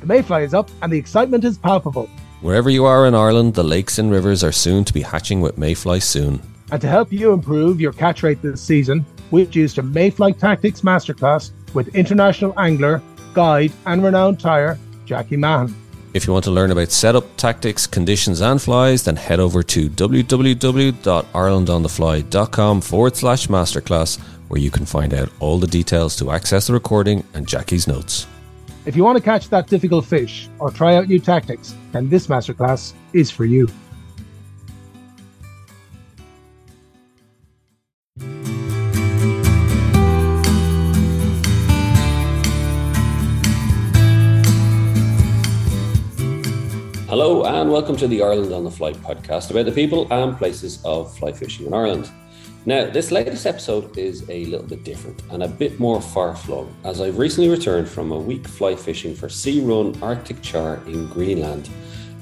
The mayfly is up and the excitement is palpable. Wherever you are in Ireland, the lakes and rivers are soon to be hatching with mayfly soon. And to help you improve your catch rate this season, we've used a Mayfly Tactics Masterclass with international angler, guide, and renowned tyer, Jackie Mahan. If you want to learn about setup, tactics, conditions, and flies, then head over to www.irelandonthefly.com forward slash masterclass, where you can find out all the details to access the recording and Jackie's notes. If you want to catch that difficult fish or try out new tactics, then this masterclass is for you. Hello, and welcome to the Ireland on the Fly podcast about the people and places of fly fishing in Ireland. Now, this latest episode is a little bit different and a bit more far flung, as I've recently returned from a week fly fishing for Sea Run Arctic Char in Greenland,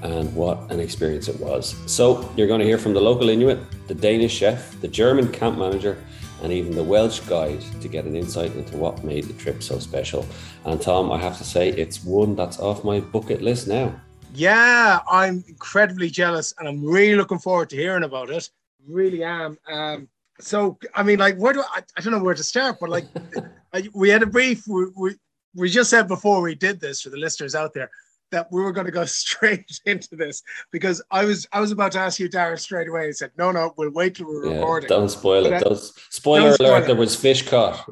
and what an experience it was. So, you're going to hear from the local Inuit, the Danish chef, the German camp manager, and even the Welsh guide to get an insight into what made the trip so special. And Tom, I have to say, it's one that's off my bucket list now. Yeah, I'm incredibly jealous and I'm really looking forward to hearing about it. Really am. Um, so, I mean, like, where do I, I don't know where to start, but like, I, we had a brief, we, we, we just said before we did this for the listeners out there that we were going to go straight into this because I was I was about to ask you, Darren, straight away. He said, "No, no, we'll wait till we're yeah, recording." Don't spoil it. Don't, spoiler don't alert: spoil there was fish caught.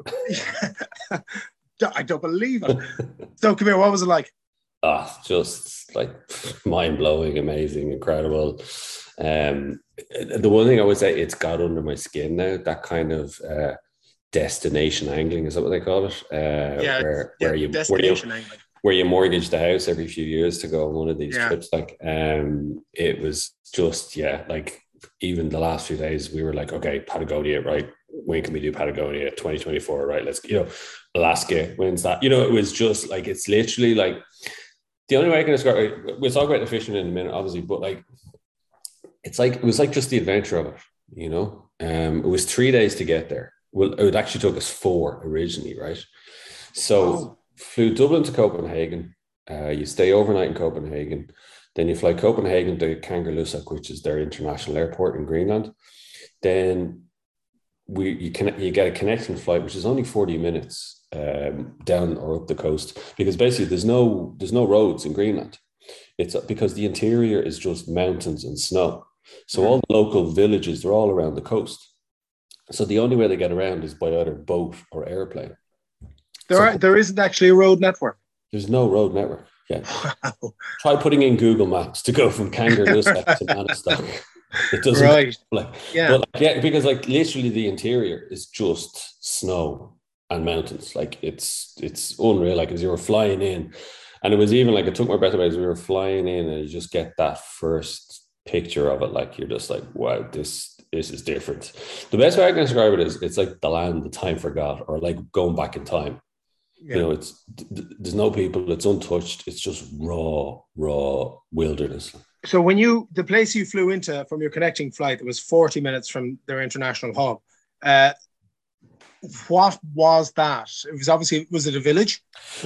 I don't believe it. so, come here. What was it like? Ah, oh, just like mind blowing, amazing, incredible. Um, the one thing I would say, it's got under my skin now. That kind of uh, destination angling is that what they call it? Uh, yeah, where, yeah, where you destination where you, angling. Where you mortgage the house every few years to go on one of these yeah. trips. Like, um, it was just yeah, like even the last few days we were like, okay, Patagonia, right? When can we do Patagonia? 2024, right? Let's you know, Alaska When's that. You know, it was just like it's literally like the only way I can describe it, we'll talk about the fishing in a minute, obviously, but like it's like it was like just the adventure of it, you know. Um, it was three days to get there. Well, it actually took us four originally, right? So oh. flew Dublin to Copenhagen. Uh, you stay overnight in Copenhagen, then you fly Copenhagen to Kangerlussuaq, which is their international airport in Greenland. Then we you can you get a connection flight, which is only forty minutes um, down or up the coast, because basically there's no there's no roads in Greenland. It's because the interior is just mountains and snow. So hmm. all the local villages, they're all around the coast. So the only way they get around is by either boat or airplane. There, so, are, there isn't actually a road network. There's no road network. Yeah. Wow. Try putting in Google Maps to go from Kangerlussuaq to Maniitsoq. It doesn't. Right. Like, yeah. But like, yeah, because like literally the interior is just snow and mountains. Like it's it's unreal. Like as you were flying in, and it was even like it took my breath away as we were flying in, and you just get that first picture of it, like you're just like, wow, this this is different. The best way I can describe it is it's like the land the time forgot, or like going back in time. Yeah. You know, it's there's no people, it's untouched, it's just raw, raw wilderness. So when you the place you flew into from your connecting flight, it was 40 minutes from their international hub. Uh, what was that? It was obviously was it a village?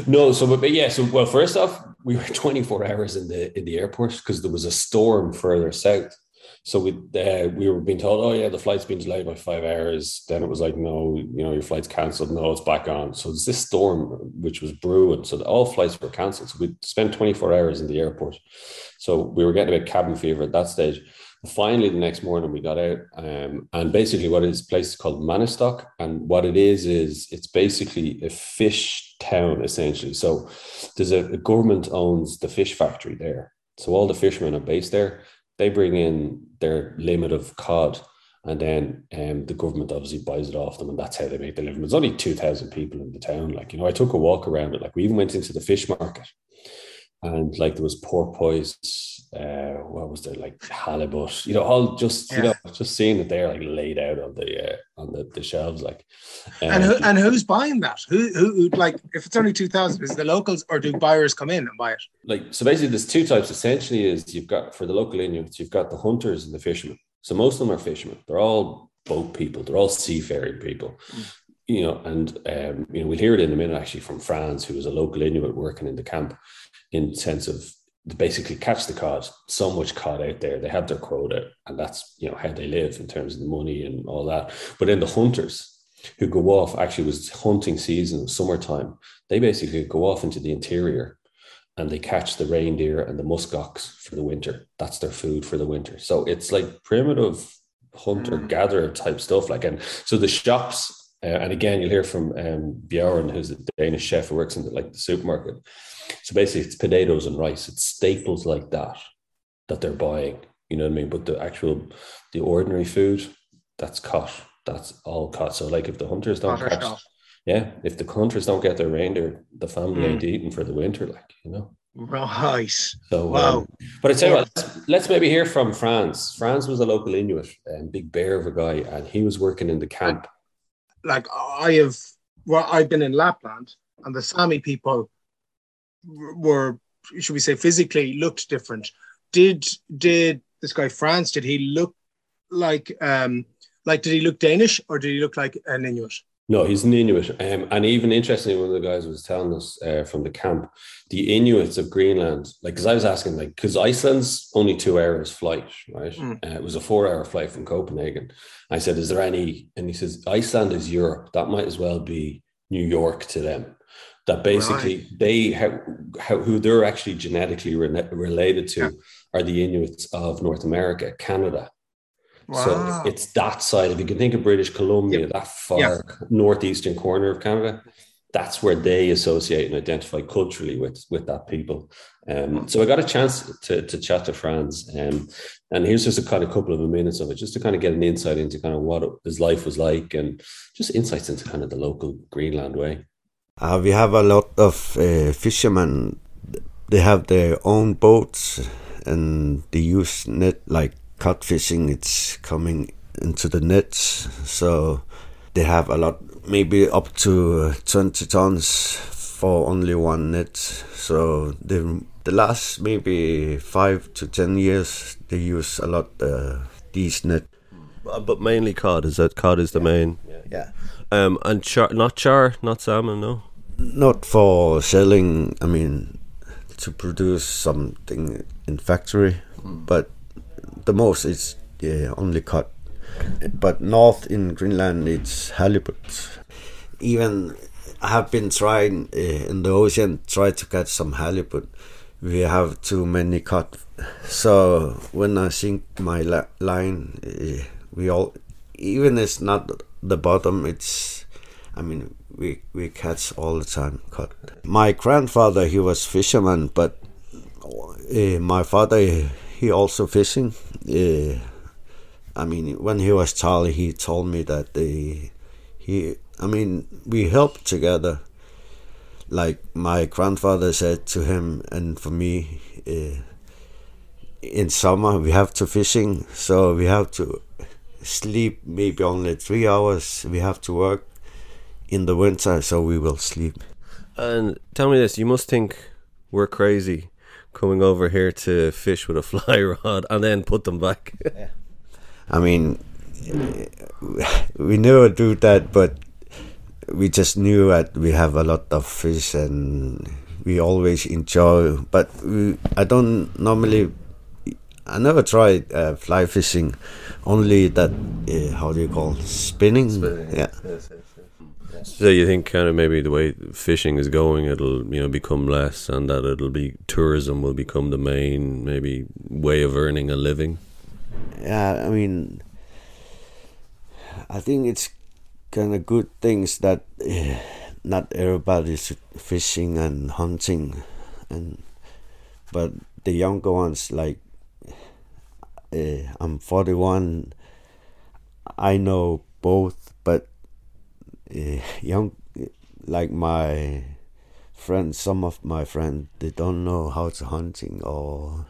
No, so but yeah, so well, first off, we were 24 hours in the in the airport because there was a storm further south. So we uh, we were being told, oh yeah, the flight's been delayed by five hours. Then it was like, no, you know, your flight's cancelled. No, it's back on. So it's this storm which was brewing. So all flights were cancelled. So we spent 24 hours in the airport. So we were getting a bit cabin fever at that stage. Finally, the next morning we got out, um, and basically, what is place is called Maniitsoq and what it is is it's basically a fish town essentially. So there's a, a government owns the fish factory there, so all the fishermen are based there. They bring in their limit of cod, and then um, the government obviously buys it off them, and that's how they make their living. There's only two thousand people in the town. Like you know, I took a walk around it. Like we even went into the fish market, and like there was porpoise uh, what was there like halibut, you know, all just yeah. you know, just seeing it there like laid out on the uh, on the, the shelves, like. Um, and who, and who's buying that? Who, who like if it's only two thousand, is the locals or do buyers come in and buy it? Like so, basically, there's two types. Essentially, is you've got for the local Inuits, you've got the hunters and the fishermen. So most of them are fishermen. They're all boat people. They're all seafaring people. Mm. You know, and um, you know, we'll hear it in a minute actually from Franz, who was a local Inuit working in the camp in sense of basically catch the cod. So much cod out there. They have their quota, and that's you know how they live in terms of the money and all that. But then the hunters who go off actually was hunting season, summertime. They basically go off into the interior and they catch the reindeer and the muskox for the winter. That's their food for the winter. So it's like primitive hunter gatherer type stuff. Like, and so the shops, uh, and again, you'll hear from um, Bjorn, who's a Danish chef who works in the, like the supermarket. So basically, it's potatoes and rice. It's staples like that that they're buying. You know what I mean? But the actual, the ordinary food, that's caught. That's all caught. So like, if the hunters don't catch, yeah, if the hunters don't get their reindeer, the family mm. ain't eating for the winter. Like, you know. Right. So, wow. Um, but I tell you what, let's, let's, maybe hear from Franz. Franz was a local Inuit and big bear of a guy, and he was working in the camp. Like I have, well, I've been in Lapland, and the Sami people were, should we say, physically looked different. Did did this guy Franz? Did he look like um like did he look Danish or did he look like an Inuit? No, he's an Inuit. Um, and even interestingly, one of the guys was telling us uh, from the camp, the Inuits of Greenland, like, because I was asking, like, because Iceland's only two hours flight, right? Mm. Uh, it was a four hour flight from Copenhagen. I said, is there any? And he says, Iceland is Europe. That might as well be New York to them. That basically right. they, how, how, who they're actually genetically re- related to yeah. are the Inuits of North America, Canada. Wow. So it's that side. If you can think of British Columbia, yep. that far yep. northeastern corner of Canada, that's where they associate and identify culturally with with that people. Um, so I got a chance to, to chat to Franz, um, and here's just a kind of couple of minutes of it, just to kind of get an insight into kind of what his life was like, and just insights into kind of the local Greenland way. Uh, we have a lot of uh, fishermen. They have their own boats, and they use net like cod fishing it's coming into the nets. So they have a lot maybe up to 20 tons for only one net. So the the last maybe five to ten years they use a lot uh, these net. But mainly cod is that cod is the yeah. main? Yeah. Um and char not char not salmon no? Not for selling i mean to produce something in factory mm. but the most is yeah, only cod. But north in Greenland, it's halibut. Even I have been trying uh, in the ocean, try to catch some halibut. We have too many cod. So when I sink my line, uh, we all, even it's not the bottom, it's, I mean, we, we catch all the time cod. My grandfather, he was fisherman, but uh, my father, he also fishing. Uh, I mean, when he was child, he told me that they, he, I mean, we helped together. Like my grandfather said to him and for me, uh, in summer we have to fishing, so we have to sleep maybe only three hours. We have to work in the winter, so we will sleep. And tell me this: you must think we're crazy coming over here to fish with a fly rod and then put them back. yeah. I mean, we never do that, but we just knew that we have a lot of fish and we always enjoy. But we, I don't normally. I never tried uh, fly fishing, only that uh, how do you call spinning? spinning. Yeah. Yes, yes. So you think kind of maybe the way fishing is going, it'll you know become less, and that it'll be tourism will become the main maybe way of earning a living. Yeah, I mean, I think it's kind of good things that uh, not everybody's fishing and hunting, and but the younger ones like uh, I'm 41. I know both, but Eh, young, like my friends, some of my friends, they don't know how to hunting or.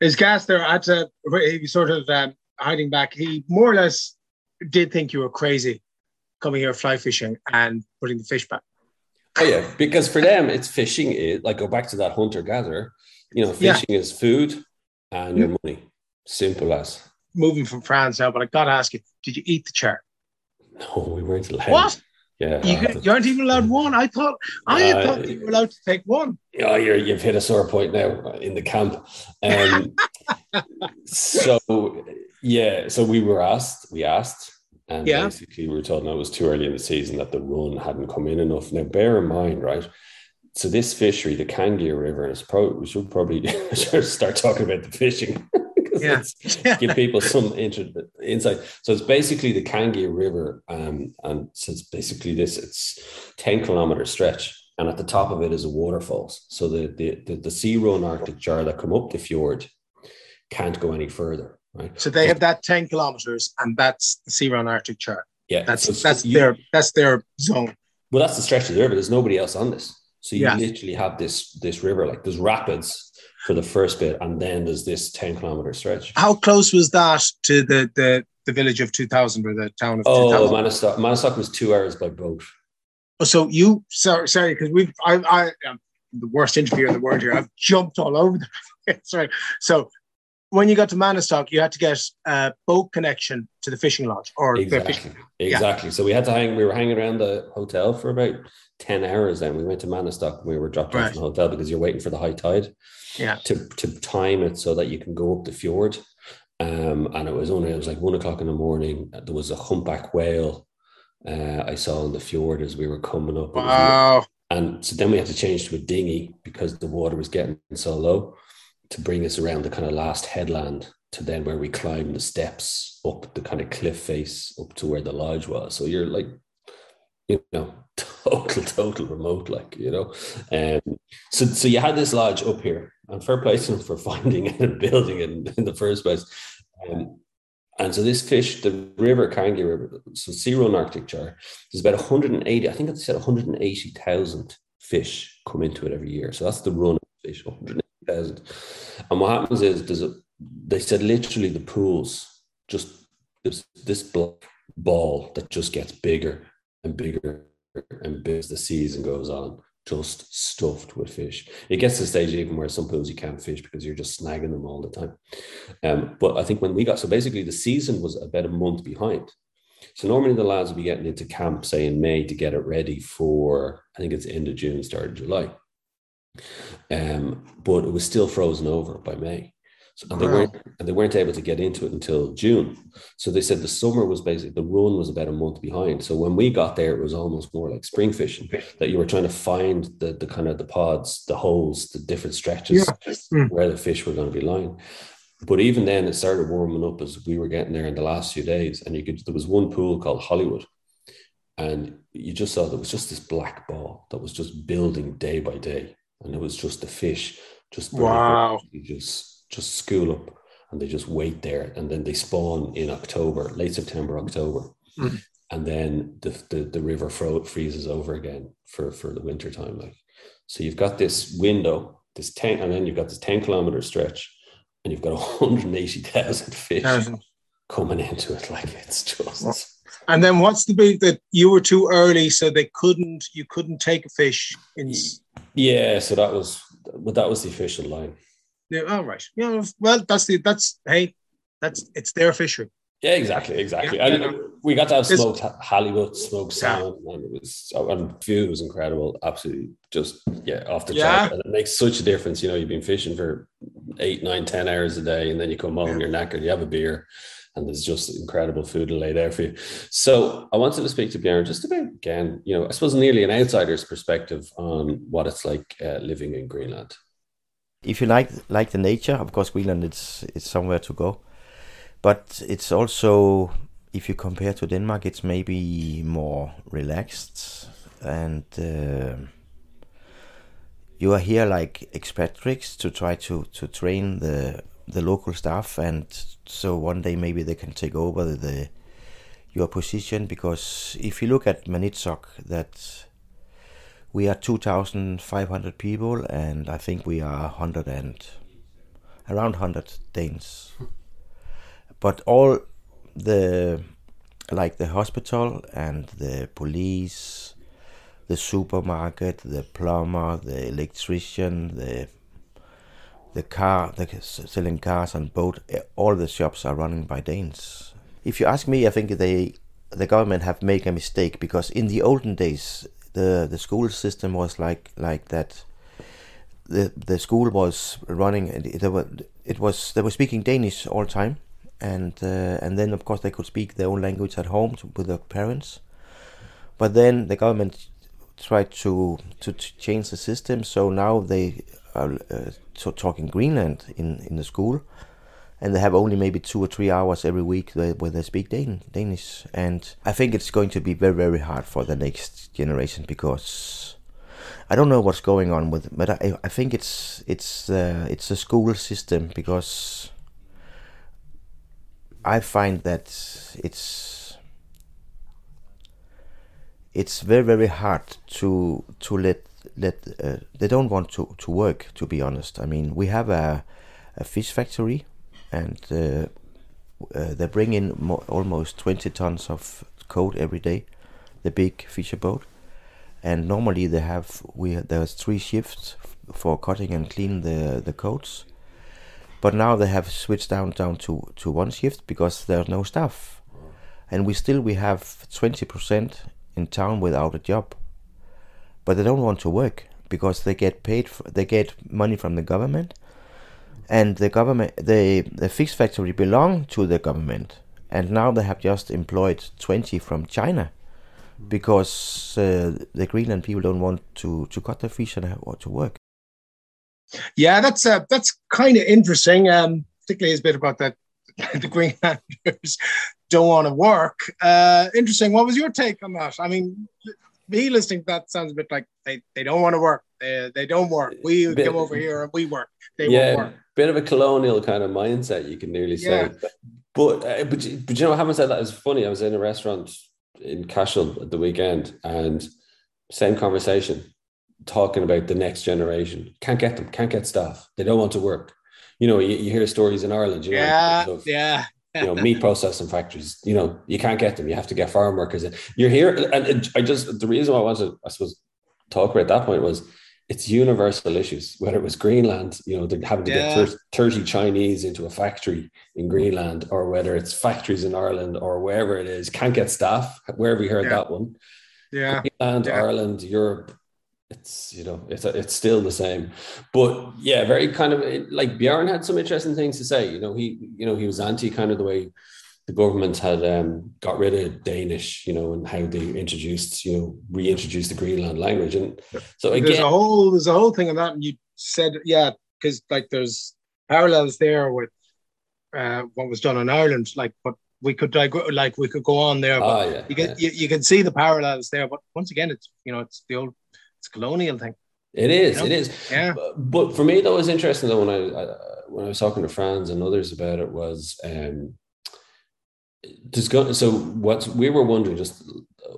His gas there at a, he sort of um, hiding back. He more or less did think you were crazy coming here fly fishing and putting the fish back. Oh yeah, because for them it's fishing. It, like go back to that hunter gatherer. You know, fishing yeah. is food and your mm. money. Simple as. Moving from Franz now, but I gotta ask you: Did you eat the char? No, we weren't allowed. What? Yeah, you, could, you aren't even allowed one. I thought I uh, thought you were allowed to take one. Yeah, you're, you've hit a sore point now in the camp. Um, so yeah, so we were asked, we asked, and yeah. basically we were told no, it was too early in the season that the run hadn't come in enough. Now, bear in mind, right? So this fishery, the Kangia River, and it's probably we should probably start talking about the fishing. Yeah. give people some insight. So it's basically the Kangia River, um, and so it's basically this. It's ten kilometer stretch, and at the top of it is a waterfalls. So the the the, the sea run Arctic char that come up the fjord can't go any further. Right. So they have that ten kilometers, and that's the sea run Arctic char. Yeah, that's so that's you, their that's their zone. Well, that's the stretch of the river. There's nobody else on this. So you yeah. literally have this this river, like there's rapids for the first bit, and then there's this 10 kilometer stretch. How close was that to the the, the village of 2000 or the town of oh, 2000? Maniitsoq. Maniitsoq was two hours by boat. Oh, so you sorry, sorry, because we've I I am the worst interviewer in the world here. I've jumped all over the right? So when you got to Maniitsoq, you had to get a boat connection to the fishing lodge or exactly. Fishing, exactly. Yeah. So we had to hang. We were hanging around the hotel for about ten hours. Then we went to Maniitsoq. And we were dropped right. off in the hotel because you're waiting for the high tide. Yeah. To to time it so that you can go up the fjord. Um, and it was only it was like one o'clock in the morning. There was a humpback whale uh, I saw in the fjord as we were coming up. Wow. And so then we had to change to a dinghy because the water was getting so low to bring us around the kind of last headland to then where we climbed the steps up the kind of cliff face up to where the lodge was. So you're like, you know, total, total remote, like, you know. Um, so so you had this lodge up here, and fair play to for finding it and building it in, in the first place. Um, and so this fish, the river, Kangia River, so Sea Run Arctic there's about 180, I think it said 180,000 fish come into it every year. So that's the run of fish, 180,000. And what happens is there's a, they said literally the pools just this this ball that just gets bigger and bigger and as the season goes on, just stuffed with fish. It gets to the stage even where some pools you can't fish because you're just snagging them all the time. Um, but I think when we got so basically the season was about a month behind. So normally the lads would be getting into camp, say in May, to get it ready for I think it's end of June, start of July. Um, but it was still frozen over by May. And they wow. weren't and they weren't able to get into it until June. So they said the summer was basically the run was about a month behind. So when we got there, it was almost more like spring fishing that you were trying to find the the kind of the pods, the holes, the different stretches yeah. mm. where the fish were going to be lying. But even then, it started warming up as we were getting there in the last few days. And you could there was one pool called Hollywood, and you just saw there was just this black ball that was just building day by day and it was just the fish just wow just just school up and they just wait there and then they spawn in october late september october mm. and then the, the, the river fro- freezes over again for for the winter time like so you've got this window this 10 and then you've got this 10 kilometer stretch and you've got 180,000 fish coming into it like it's just and then what's the big that you were too early, so they couldn't you couldn't take a fish in. Yeah, so that was but that was the official line. Yeah, all right. Yeah, well, that's the that's hey, that's it's their fishery. Yeah, exactly, exactly. Yeah, and yeah. we got to have smoked halibut, smoked salmon, yeah. and it was and food was incredible. Absolutely, just yeah, off the yeah. chart. And it makes such a difference. You know, you've been fishing for eight, nine, ten hours a day, and then you come home, you're knackered, you have a beer, and there's just incredible food to lay there for you. So I wanted to speak to Bjorn just about again, you know, I suppose nearly an outsider's perspective on what it's like uh, living in Greenland. If you like like the nature, of course, Greenland it's it's somewhere to go, but it's also if you compare to Denmark, it's maybe more relaxed and. Uh, you are here like expatriates to try to, to train the the local staff, and so one day maybe they can take over the your position. Because if you look at Maniitsoq, that we are 2,500 people, and I think we are 100 and around 100 Danes. But all the like the hospital and the police, the supermarket, the plumber, the electrician, the the car, the selling cars and boat, eh, all the shops are running by Danes. If you ask me, I think they the government have made a mistake because in the olden days the the school system was like like that. The the school was running. It, were, it was they were speaking Danish all the time, and uh, and then of course they could speak their own language at home to, with their parents. But then the government tried to to, change the system, so now they are uh, talking Greenland in in the school and they have only maybe two or three hours every week where, they speak Dan- Danish. And I think it's going to be very, very hard for the next generation because I don't know what's going on with, but I, I think it's it's uh, it's a school system because I find that it's it's very very hard to to let let uh, they don't want to to work to be honest. I mean we have a a fish factory and uh, uh, they bring in mo- almost 20 tons of coat every day, the big fisher boat. And normally they have we there's three shifts for cutting and cleaning the the coats, but now they have switched down down to to one shift because there's no staff, and we still we have 20 percent in town without a job, but they don't want to work because they get paid for, they get money from the government and the government, the the fish factory belong to the government, and now they have just employed twenty from China, because uh, the Greenland people don't want to to cut the fish and or to work. Yeah, that's uh, that's kind of interesting. Um, particularly a bit about that the Greenlanders don't want to work. Uh, interesting. What was your take on that? I mean, me listening to that sounds a bit like they, they don't want to work. They, they don't work. We bit, come over here and we work. They yeah, won't work. Bit of a colonial kind of mindset, you can nearly say. Yeah. But, uh, but but you know, having said that, it's funny. I was in a restaurant in Cashel at the weekend, and same conversation, talking about the next generation. Can't get them. Can't get staff. They don't want to work. You know, you, you hear stories in Ireland. You yeah, know, yeah you know meat processing factories you know you can't get them you have to get farm workers in you're here and i just the reason why i wanted i suppose talk about that point was it's universal issues whether it was greenland you know they're having to yeah. get 30 chinese into a factory in greenland or whether it's factories in ireland or wherever it is can't get staff wherever you heard yeah. that one yeah greenland yeah. ireland europe it's you know it's it's still the same but yeah very kind of like bjorn had some interesting things to say you know he you know he was anti kind of the way the government had um, got rid of danish you know and how they introduced you know reintroduced the greenland language and so again there's a whole there's a whole thing on that and you said yeah because like there's parallels there with uh, what was done in ireland like but we could like like we could go on there but oh, yeah, you can yeah. you, you can see the parallels there but once again it's you know it's the old it's colonial thing. It is. You know? It is. Yeah. But for me, that was interesting though when I, I when I was talking to friends and others about it was um so what we were wondering just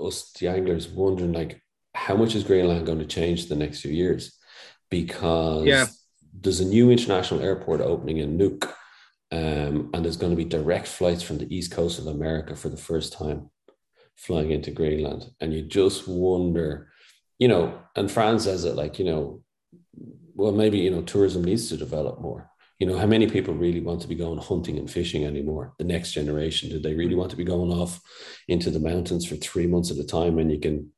us the anglers wondering like how much is Greenland going to change the next few years because yeah. there's a new international airport opening in Nuuk um, and there's going to be direct flights from the east coast of America for the first time flying into Greenland and you just wonder you know, and Franz says it like, you know, well, maybe, you know, tourism needs to develop more. You know, how many people really want to be going hunting and fishing anymore? The next generation, do they really want to be going off into the mountains for three months at a time and you can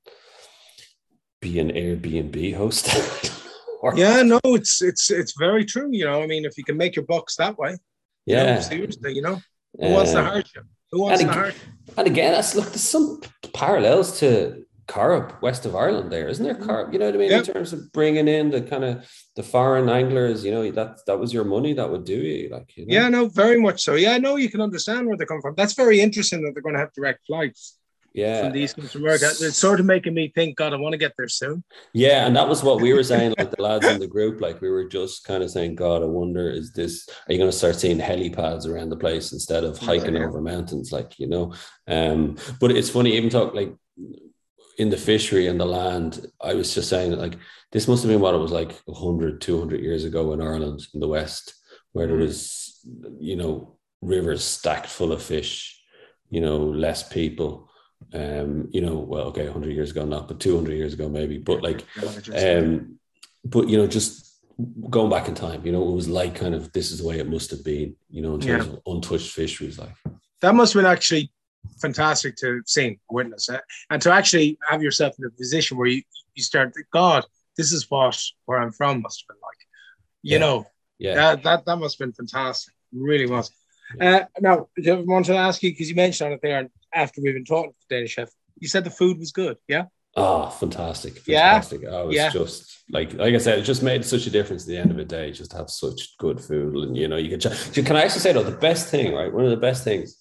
be an Airbnb host? yeah, no, it's it's it's very true. You know, I mean, if you can make your bucks that way, yeah, you know, seriously, you know, who wants the hardship? Who wants and the hardship? And again, that's look, there's some parallels to Corrib, west of Ireland, there isn't there? Mm-hmm. Corrib, you know what I mean? Yep. In terms of bringing in the kind of the foreign anglers, you know, that that was your money that would do you, like. You know? Yeah, no, very much so. Yeah, I know you can understand where they come from. That's very interesting that they're going to have direct flights. Yeah, from the East Coast of America. It's sort of making me think, God, I want to get there soon. Yeah, and that was what we were saying, like the lads in the group, like we were just kind of saying, God, I wonder, is this? Are you going to start seeing helipads around the place instead of hiking yeah. over mountains, like you know? Um, but it's funny, even talk like in the fishery and the land, I was just saying that like this must have been what it was like 100, 200 years ago in Ireland in the West, where there mm. was, you know, rivers stacked full of fish, you know, less people. Um, you know, well, okay, 100 years ago, not, but 200 years ago, maybe, but like, um, but you know, just going back in time, you know, it was like kind of this is the way it must have been, you know, in terms yeah. of untouched fisheries, like that must have been actually fantastic to see, witness, uh, and to actually have yourself in a position where you you start, God, this is what where I'm from must have been like, you Yeah. know, Yeah. that that that must have been fantastic, It really was. Uh, now, I want to ask you because you mentioned it there, after we've been talking to the Danish chef, you said the food was good, yeah. Oh, fantastic. Yeah. Fantastic. Oh, it was Yeah. just like like I said, it just made such a difference at the end of the day, just to have such good food. And you know, you could ch- can I actually say though, the best thing, right? One of the best things,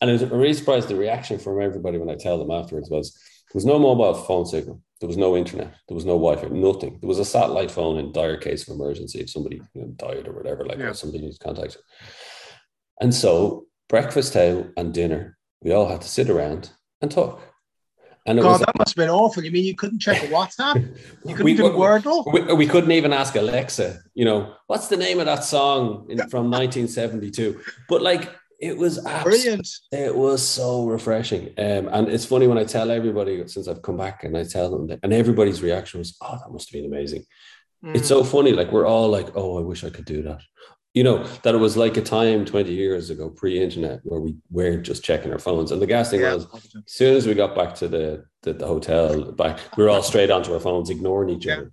and I was really surprised the reaction from everybody when I tell them afterwards was there was no mobile phone signal, there was no internet, there was no Wi-Fi, nothing. There was a satellite phone in dire case of emergency if somebody you know, died or whatever, like Yeah. or somebody needs contact. And so breakfast table and dinner, we all had to sit around and talk. And it God, was that must have been awful. You mean you couldn't check a WhatsApp? You couldn't We- do Wordle? we, we couldn't even ask Alexa, you know, what's the name of that song in, from 1972? But like, it was Brilliant. it was so refreshing. Um, and it's funny when I tell everybody since I've come back and I tell them that, and everybody's reaction was, oh, that must have been amazing. It's Mm. so funny. Like, we're all like, oh, I wish I could do that. You know, that it was like a time 20 years ago, pre internet, where we weren't just checking our phones. And the gas thing Yeah. was, as soon as we got back to the, the, the hotel back, we were all straight onto our phones, ignoring each Yeah. other.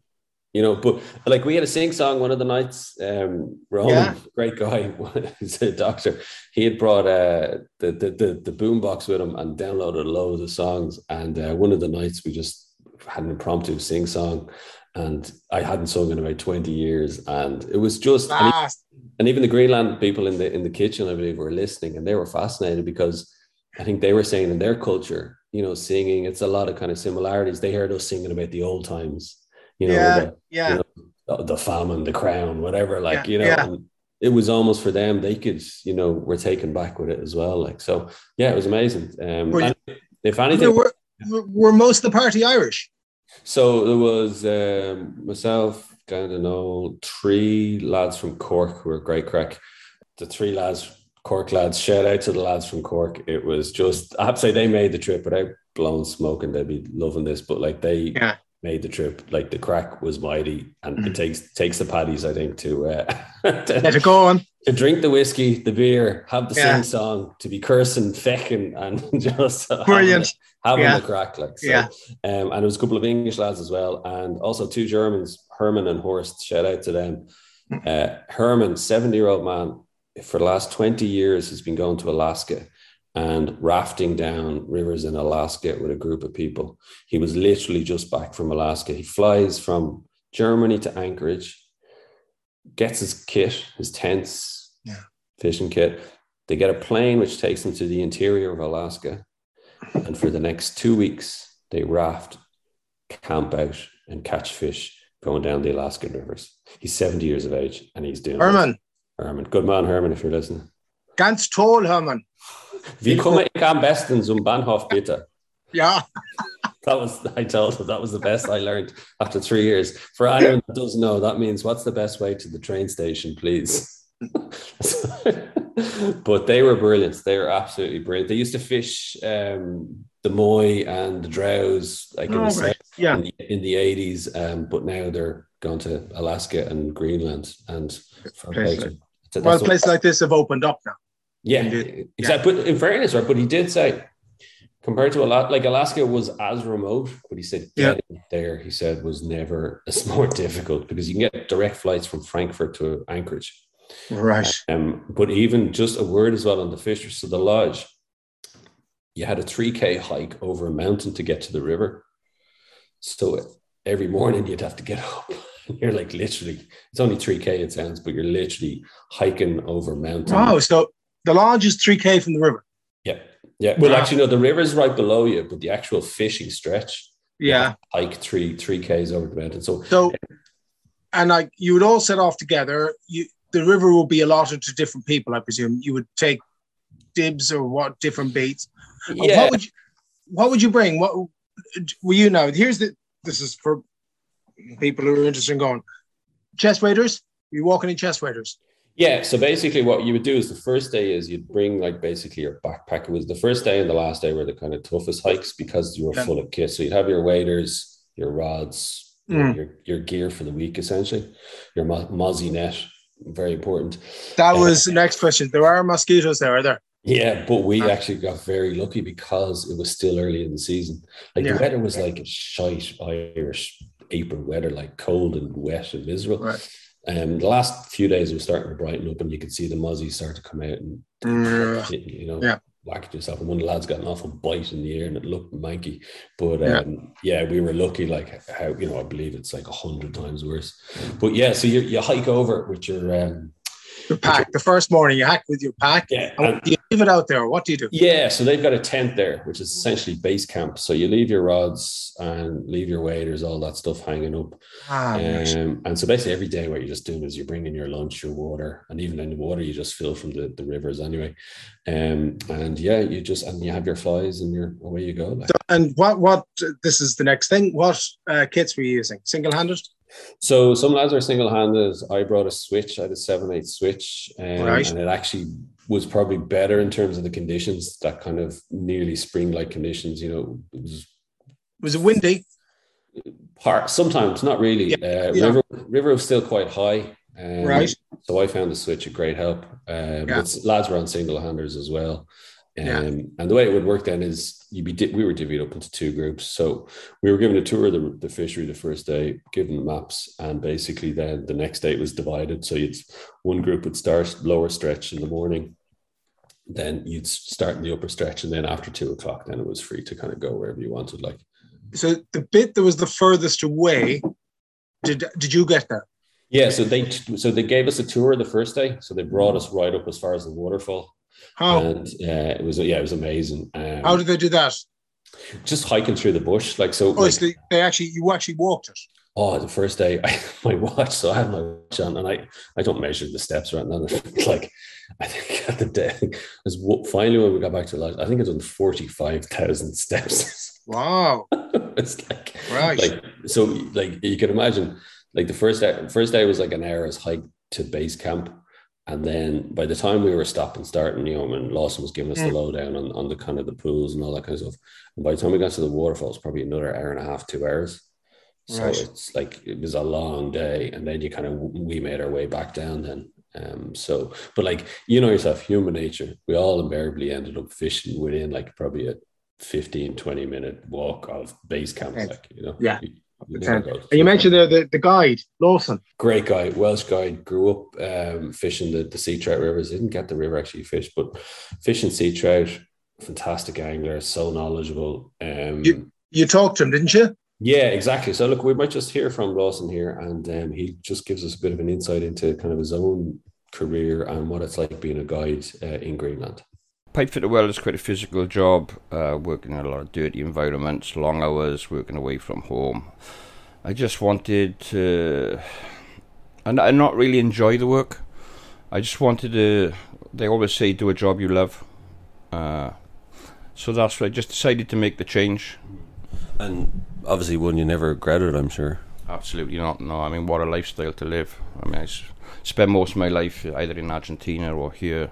You know, but like we had a sing song one of the nights. Um, Roman, Yeah. great guy, he's a doctor. He had brought uh, the the the, the boombox with him and downloaded loads of songs. And uh, one of the nights we just had an impromptu sing song, and I hadn't sung in about twenty years, and it was just and even the Greenland people in the in the kitchen, I believe, were listening, and they were fascinated because I think they were saying in their culture, you know, singing, it's a lot of kind of similarities. They heard us singing about the old times, you know, Yeah, the, yeah. you know, the, famine, the crown, whatever. Like, Yeah, you know, yeah. it was almost for them. They could, you know, were taken back with it as well. Like, so yeah, it was amazing. Um, Were you- if anything, Were, were, were most of the party Irish? so there was um, myself, kind of know, three lads from Cork who were great crack. The three lads, Cork lads, shout out to the lads from Cork. It was just, I have to say, they made the trip without blowing smoke and they'd be loving this, but like they Yeah. Made the trip. Like the crack was mighty and Mhm. it takes takes the paddies, I think, to, uh, to, it go on. to drink the whiskey, the beer, have the Yeah. sing song, to be cursing, fecking, and just having Brilliant. the- having Yeah. the crack. Like, so, Yeah. um, and there was a couple of English lads as well, and also two Germans, Herman and Horst. Shout out to them. Uh, Herman, seventy-year-old man, for the last twenty years has been going to Alaska and rafting down rivers in Alaska with a group of people. He was literally just back from Alaska. He flies from Germany to Anchorage, gets his kit, his tents, Yeah. fishing kit. They get a plane which takes them to the interior of Alaska. And for the next two weeks, they raft, camp out, and catch fish going down the Alaskan rivers. He's 70 years of age and he's doing this. Herman. Herman. Good man, Herman, if you're listening. Ganz toll, Herman. Wie komme ich am besten zum Bahnhof bitte? Yeah. That was, I told him, that was the best I learned after three years. For anyone that doesn't know, that means what's the best way to the train station, please? but they were brilliant. They were absolutely brilliant. They used to fish um, the Moy and the Drowes like in, Oh, the, right. se- Yeah. in, the, in the 80s, um, but now they're going to Alaska and Greenland. And Places. So Well, places like this have opened up now. Yeah, exactly. But in fairness, right? But he did say, compared to a lot, like Alaska was as remote, but he said Yeah. there, he said, was never as more difficult because you can get direct flights from Frankfurt to Anchorage. Right. Um, but even just a word as well on the fishers. So the lodge, you had a 3K hike over a mountain to get to the river. So every morning you'd have to get up. You're like literally, it's only 3K it sounds, but you're literally hiking over mountain. Wow. So the lodge is 3K from the river. Yeah. Yeah. Well, Wow. actually, no, the river is right below you, but the actual fishing stretch, Yeah. hike three, three Ks over the mountain. So, So, and like you would all set off together. You, the river will be allotted to different people, I presume. You would take dibs or what different beats. Yeah. What would you, what would you bring? What will you know? Here's the. This is for people who are interested in going. Chest waders. You walking in chest waders. Yeah. So basically, what you would do is the first day is you'd bring like basically your backpack. It was the first day and the last day were the kind of toughest hikes because you were Yeah. full of kit. So you'd have your waders, your rods, your- Mm. your, your gear for the week, essentially, your mo- mozzie net, very important. That was the next question. There are mosquitoes there, are there? Yeah, but we actually got very lucky because it was still early in the season. Like yeah. the weather was like a shite Irish April weather, like cold and wet and miserable. Right. Um, the last few days was starting to brighten up, and you could see the muzzies start to come out, and mm. you know, yeah. whacked yourself. And one of the lads got an awful bite in the ear, and it looked manky. But um, yeah. yeah. we were lucky. Like how you know, I believe it's like a hundred times worse. But yeah, so you you hike over with your um, your pack. The first morning you hack with your pack. Yeah. And you leave it out there. What do you do? Yeah. So they've got a tent there, which is essentially base camp. So you leave your rods and leave your waders, all that stuff hanging up. Ah, um, nice. And so basically every day what you're just doing is you're bringing your lunch, your water, and even in the water you just fill from the, the rivers anyway. Um, and yeah, you just and you have your flies and you're away you go. Like. And what what this is the next thing. What uh, kits were you using? Single handed? So some lads are single-handed. I brought a switch. I had a seven-eight switch, um, right. and it actually was probably better in terms of the conditions. That kind of nearly spring-like conditions. You know, it was was it windy? Part sometimes, not really. Yeah. Uh, yeah. River river was still quite high. Um, right. So I found the switch a great help. Um, yeah. Lads were on single handers as well. Um, yeah. And the way it would work then is you'd be we were divided up into two groups. So we were given a tour of the, the fishery the first day, given the maps, and basically then the next day it was divided. So you'd one group would start lower stretch in the morning, then you'd start in the upper stretch, and then after two o'clock, then it was free to kind of go wherever you wanted. Like, so the bit that was the furthest away, did did you get that? Yeah, so they so they gave us a tour the first day. So they brought us right up as far as the waterfall. How? And uh, it was yeah, it was amazing. Um, How did they do that? Just hiking through the bush, like so. Oh, like, so they actually you actually walked it. Oh, the first day, I my watch. So I had my watch on, and I I don't measure the steps right now. like I think at the day was finally when we got back to the lodge, I think it's on forty five thousand steps. Wow, it's like right. Like so, like you can imagine, like the first day, first day was like an hour's hike to base camp, and then by the time we were stopping, starting, you know, when Lawson was giving us mm. the lowdown on, on the kind of the pools and all that kind of stuff, and by the time we got to the waterfalls, probably another hour and a half, two hours. So right. it's like it was a long day, and then you kind of we made our way back down then. Um, so, but like you know yourself, human nature, we all invariably ended up fishing within like probably a 15, 20 minute walk of base camp. Like, you know, yeah. And you mentioned the, the, the guide, Lawson. Great guy, Welsh guy. Grew up um, fishing the, the sea trout rivers. Didn't get the river actually fish, but fishing sea trout. Fantastic angler, so knowledgeable. Um, you you talked to him, didn't you? Yeah, exactly. So look, we might just hear from Lawson here, and um, he just gives us a bit of an insight into kind of his own career and what it's like being a guide uh, in Greenland. Pipefitter World is quite a physical job, uh, working in a lot of dirty environments, long hours, working away from home. I just wanted to, and I not really enjoy the work. I just wanted to. They always say do a job you love, uh, so that's why I just decided to make the change. And obviously, one you never regretted, I'm sure. Absolutely not. No, I mean, what a lifestyle to live. I mean, I spent most of my life either in Argentina or here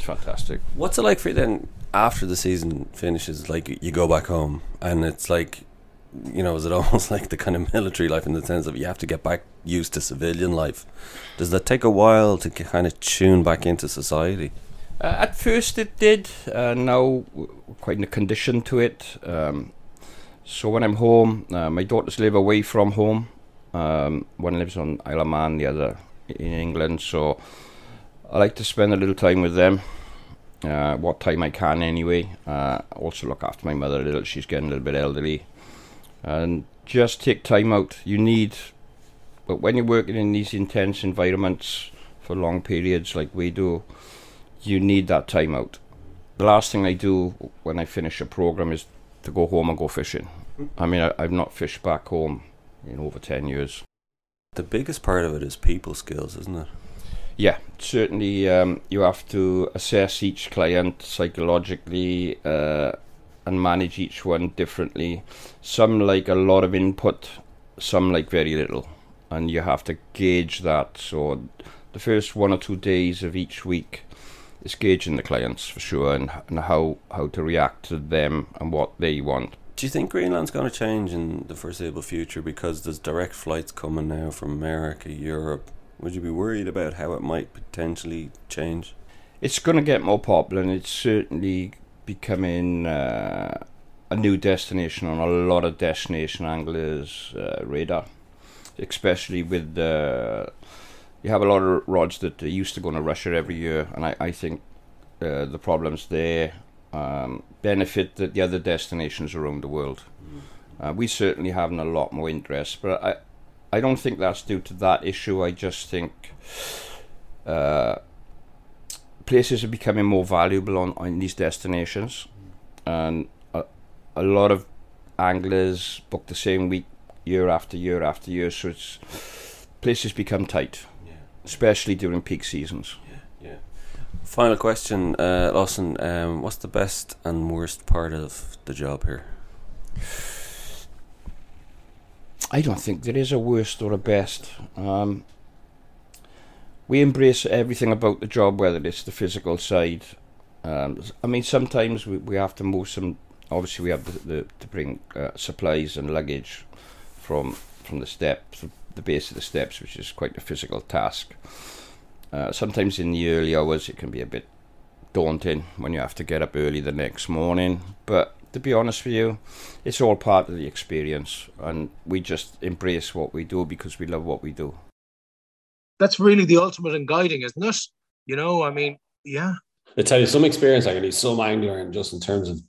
it's fantastic. What's it like for you then after the season finishes? Like you go back home and it's like, you know, is it almost like the kind of military life in the sense of you have to get back used to civilian life? Does that take a while to kind of tune back into society? Uh, at first it did. Uh, now we're quite in a condition to it. Um, so when I'm home, uh, my daughters live away from home. Um, one lives on Isle of Man, the other in England. So I like to spend a little time with them. Uh, what time I can anyway. Uh, also look after my mother a little. She's getting a little bit elderly, and just take time out. You need, but when you're working in these intense environments for long periods like we do, you need that time out. The last thing I do when I finish a program is to go home and go fishing. I mean, I, I've not fished back home in over ten years. The biggest part of it is people skills, isn't it? yeah, certainly um, you have to assess each client psychologically uh, and manage each one differently. Some like a lot of input, some like very little, and you have to gauge that. So the first one or two days of each week is gauging the clients for sure and, and how, how to react to them and what they want. Do you think Greenland's going to change in the foreseeable future because there's direct flights coming now from America, Europe, would you be worried about how it might potentially change? it's going to get more popular, and it's certainly becoming uh, a new destination on a lot of destination anglers' uh, radar, especially with the. You have a lot of rods that used to go to Russia every year, and I, I think uh, the problems there um, benefit the, the other destinations around the world. Uh, we certainly having a lot more interest, but I, I don't think that's due to that issue. I just think uh, places are becoming more valuable on, on these destinations, and a, a lot of anglers book the same week year after year after year. So it's places become tight, Yeah. especially during peak seasons. Yeah. Final question, uh, Lawson. Um, what's the best and worst part of the job here? I don't think there is a worst or a best. Um, we embrace everything about the job, whether it's the physical side. Um, I mean, sometimes we, we have to move some. Obviously, we have the, the to bring uh, supplies and luggage from from the steps, the base of the steps, which is quite a physical task. Uh, sometimes in the early hours, it can be a bit daunting when you have to get up early the next morning. But to be honest with you, it's all part of the experience, and we just embrace what we do because we love what we do. That's really the ultimate in guiding, isn't it? You know, I mean, yeah. I tell you, some experience I can do some angler just in terms of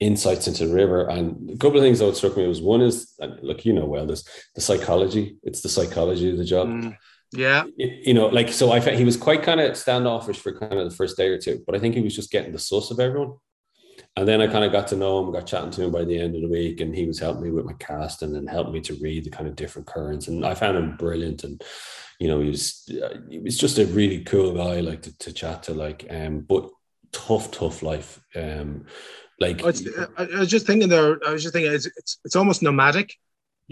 insights into the river. And a couple of things that struck me was one is, look, you know well, this the psychology. It's the psychology of the job. Mm, yeah. You know, like so I felt he was quite kind of standoffish for kind of the first day or two, but I think he was just getting the suss of everyone. And then I kind of got to know him, got chatting to him by the end of the week, and he was helping me with my casting and helping me to read the kind of different currents. And I found him brilliant. And you know, he was he was just a really cool guy, like to, to chat to, like, um, but tough, tough life. Um, like Oh, it's, I, I was just thinking there. I was just thinking it's it's, it's almost nomadic.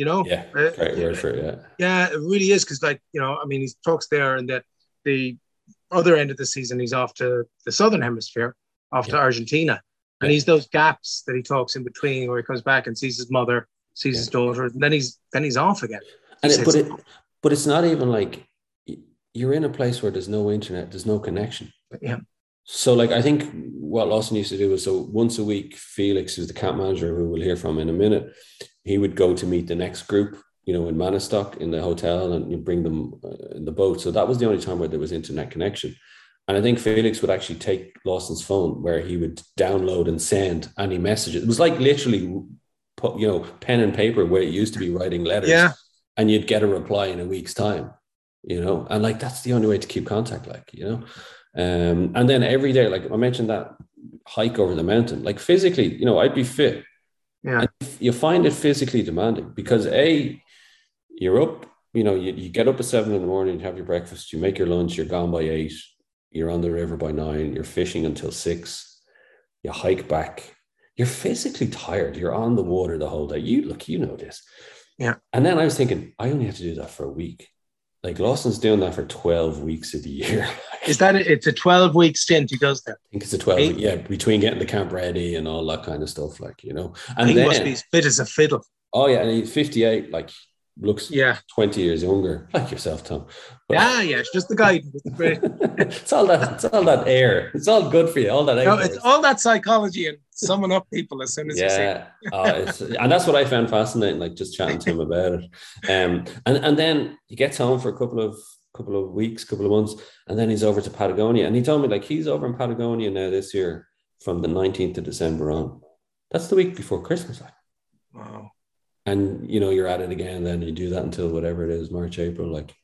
You know. yeah, Uh, great word for it. Yeah, Yeah, it really is because, like, you know, I mean, he talks there, and that the other end of the season, he's off to the southern hemisphere, off to Argentina, and Yeah. he's those gaps that he talks in between, where he comes back and sees his mother, sees his daughter, and then he's then he's off again. and it, but it, but it's not even like you're in a place where there's no internet, there's no connection. Yeah. So, like, I think what Lawson used to do was so once a week, Felix, who's the camp manager, who we'll hear from in a minute, he would go to meet the next group, you know, in Maniitsoq in the hotel and you bring them uh, in the boat. So that was the only time where there was internet connection. And I think Felix would actually take Lawson's phone where he would download and send any messages. It was like literally, put, you know, pen and paper where it used to be writing letters. Yeah. And you'd get a reply in a week's time, you know, and like that's the only way to keep contact, like, you know. Um, and then every day, like I mentioned that hike over the mountain, like physically, you know, I'd be fit. Yeah. And you find it physically demanding because A, you're up, you know, you, you get up at seven in the morning, you have your breakfast, you make your lunch, you're gone by eight, you're on the river by nine, you're fishing until six, you hike back. You're physically tired. You're on the water the whole day. You look, you know this. Yeah. And then I was thinking, I only have to do that for a week. Like Lawson's doing that for 12 weeks of the year. Is that it? It's a twelve week stint he does that? I think it's a 12 Eight. yeah, between getting the camp ready and all that kind of stuff, like, you know. And think then, he must be as fit as a fiddle. oh, yeah, and he's 58, like, looks Yeah. 20 years younger, like yourself, Tom. But- Yeah, yeah. It's just the guy. It's it's all that, it's all that air. It's all good for you, all that air. No, it's all that psychology and summing up people as soon as you see. yeah, oh, it's, and that's what I found fascinating. Like just chatting to him about it, um, and and then he gets home for a couple of couple of weeks, couple of months, and then he's over to Patagonia, and he told me like he's over in Patagonia now this year from the nineteenth of December on. That's the week before Christmas, like. Wow. and you know you're at it again. Then you do that until whatever it is, March, April, like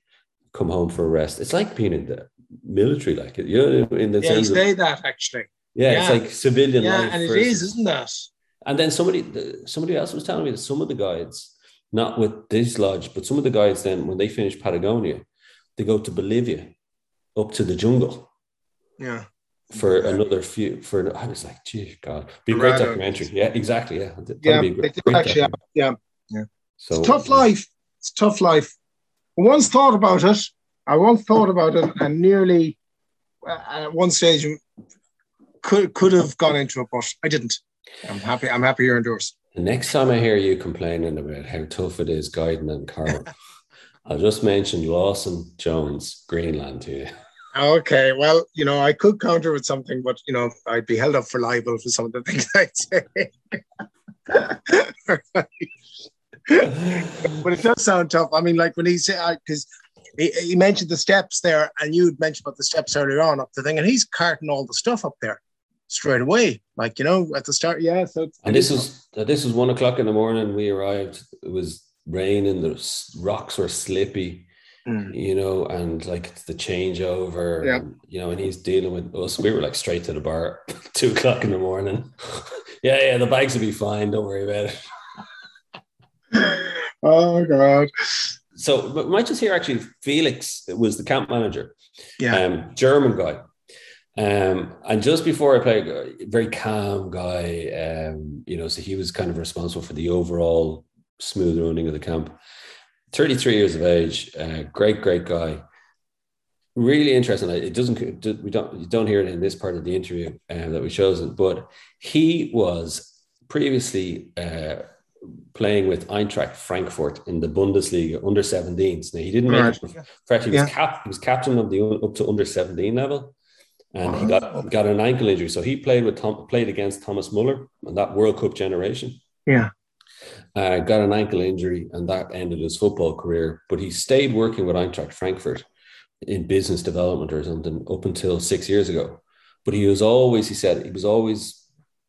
come home for a rest. It's like being in the military, like it, you know, in the Yeah, you sense of, say that actually. yeah, yeah. it's like civilian Yeah, life. and it versus- is, isn't that? and then somebody somebody else was telling me that some of the guides, not with this lodge, but some of the guides then when they finish Patagonia, they go to Bolivia, up to the jungle Yeah. for Yeah. another few. For I was like, gee, God, be a great Rather- documentary. Yeah, exactly. Yeah, That'd Yeah, be they great, do actually have- documentary. yeah. So It's tough life. It's tough life. I once thought about it. I once thought about it and nearly uh, at one stage could could have gone into it, but I didn't. I'm happy. I'm happy you're indoors. The next time I hear you complaining about how tough it is guiding and Carl, I'll just mention Lawson Jones, Greenland to you. Okay, well, you know, I could counter with something, but you know, I'd be held up for libel for some of the things I'd say. but it does sound tough. I mean, like when he said, I because he, he mentioned the steps there, and you'd mentioned about the steps earlier on up the thing, and he's carting all the stuff up there straight away. Like you know, at the start, yeah. So and this was this was one o'clock in the morning. We arrived. It was raining. The rocks were slippy Mm. you know, and like the changeover, yeah. and, you know, and he's dealing with us. We were like straight to the bar, two o'clock in the morning. yeah, yeah, the bags will be fine. Don't worry about it. oh god. So, but might just hear actually, Felix was the camp manager. Yeah, um, German guy. Um, and just before I played, very calm guy. Um, you know, so he was kind of responsible for the overall smooth running of the camp. 33 years of age, uh, great, great guy. Really interesting. It doesn't we don't you don't hear it in this part of the interview uh, that we chosen, but he was previously uh, playing with Eintracht Frankfurt in the Bundesliga under 17s. Now he didn't make right. it. Fact, he was yeah. cap, he was captain of the up to under 17 level, and he got got an ankle injury. So he played with Tom, played against Thomas Muller and that World Cup generation. Yeah. Uh, got an ankle injury, and that ended his football career. But he stayed working with Eintracht Frankfurt in business development or something up until six years ago. But he was always, he said, he was always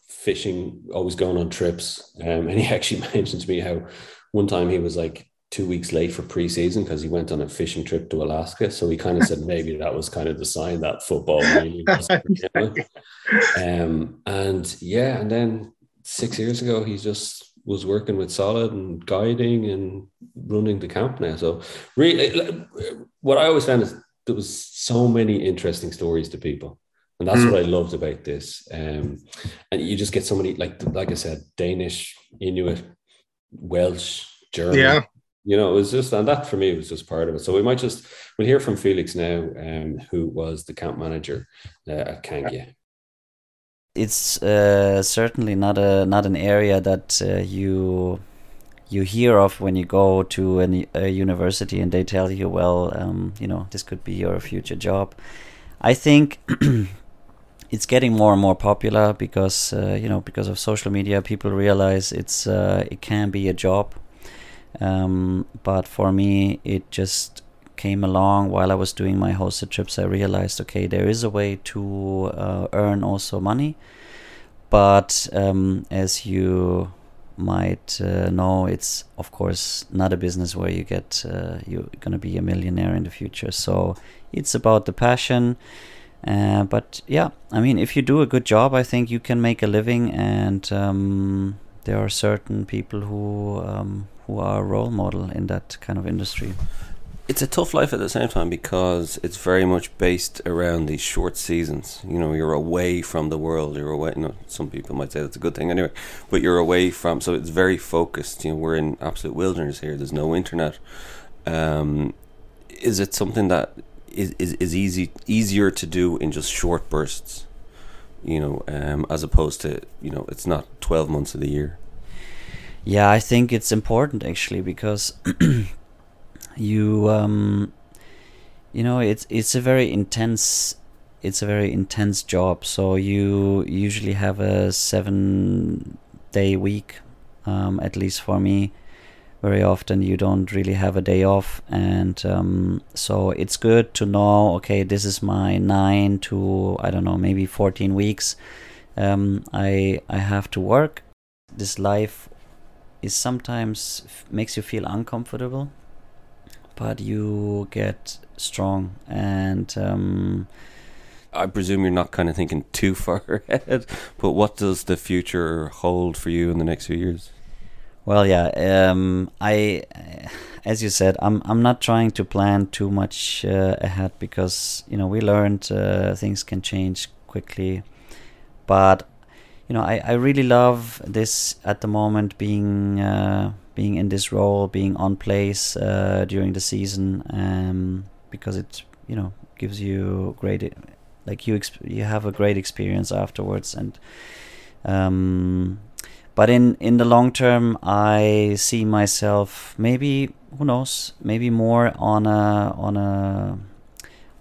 fishing, always going on trips. Um, and he actually mentioned to me how one time he was like two weeks late for preseason because he went on a fishing trip to Alaska. So he kind of said maybe that was kind of the sign that football really. Um, and yeah, and then six years ago, he just was working with Solid and guiding and running the camp now. So really, what I always found is there was so many interesting stories to people. And that's mm. what I loved about this. Um, and you just get so many, like like I said, Danish, Inuit, Welsh, German. Yeah. You know, it was just, and that for me was just part of it. So we might just, we'll hear from Felix now, um, who was the camp manager uh, at Kangia it's uh, certainly not a not an area that uh, you you hear of when you go to an, a university and they tell you, well, um, you know, this could be your future job. I think it's getting more and more popular because uh, you know because of social media, people realize it's uh, it can be a job. Um, but for me, it just came along while I was doing my hosted trips. I realized, okay, there is a way to uh, earn also money, but um, as you might uh, know, it's of course not a business where you get uh, you're gonna be a millionaire in the future. So it's about the passion. Uh, but yeah, I mean, if you do a good job, I think you can make a living, and um, there are certain people who um, who are role model in that kind of industry it's a tough life at the same time because it's very much based around these short seasons. You know, you're away from the world. You're away. You know, some people might say that's a good thing anyway, but you're away from. So it's very focused. You know, we're in absolute wilderness here. There's no internet. Um, is it something that is, is, is easy easier to do in just short bursts? You know, um, as opposed to you know, it's not twelve months of the year. Yeah, I think it's important actually because you um, you know it's it's a very intense it's a very intense job. So you usually have a seven day week um, at least for me. Very often you don't really have a day off. And um, so it's good to know okay this is my nine to i don't know maybe 14 weeks um, i i have to work. This life is sometimes makes you feel uncomfortable but you get strong and um, I presume you're not kind of thinking too far ahead, but what does the future hold for you in the next few years? Well, yeah, um, I, as you said, I'm I'm not trying to plan too much uh, ahead because you know we learned uh, things can change quickly, but you know I, I really love this at the moment being uh, being in this role, being on place uh, during the season, um, because it you know gives you great like you exp- you have a great experience afterwards and um, but in in the long term I see myself maybe who knows maybe more on a on a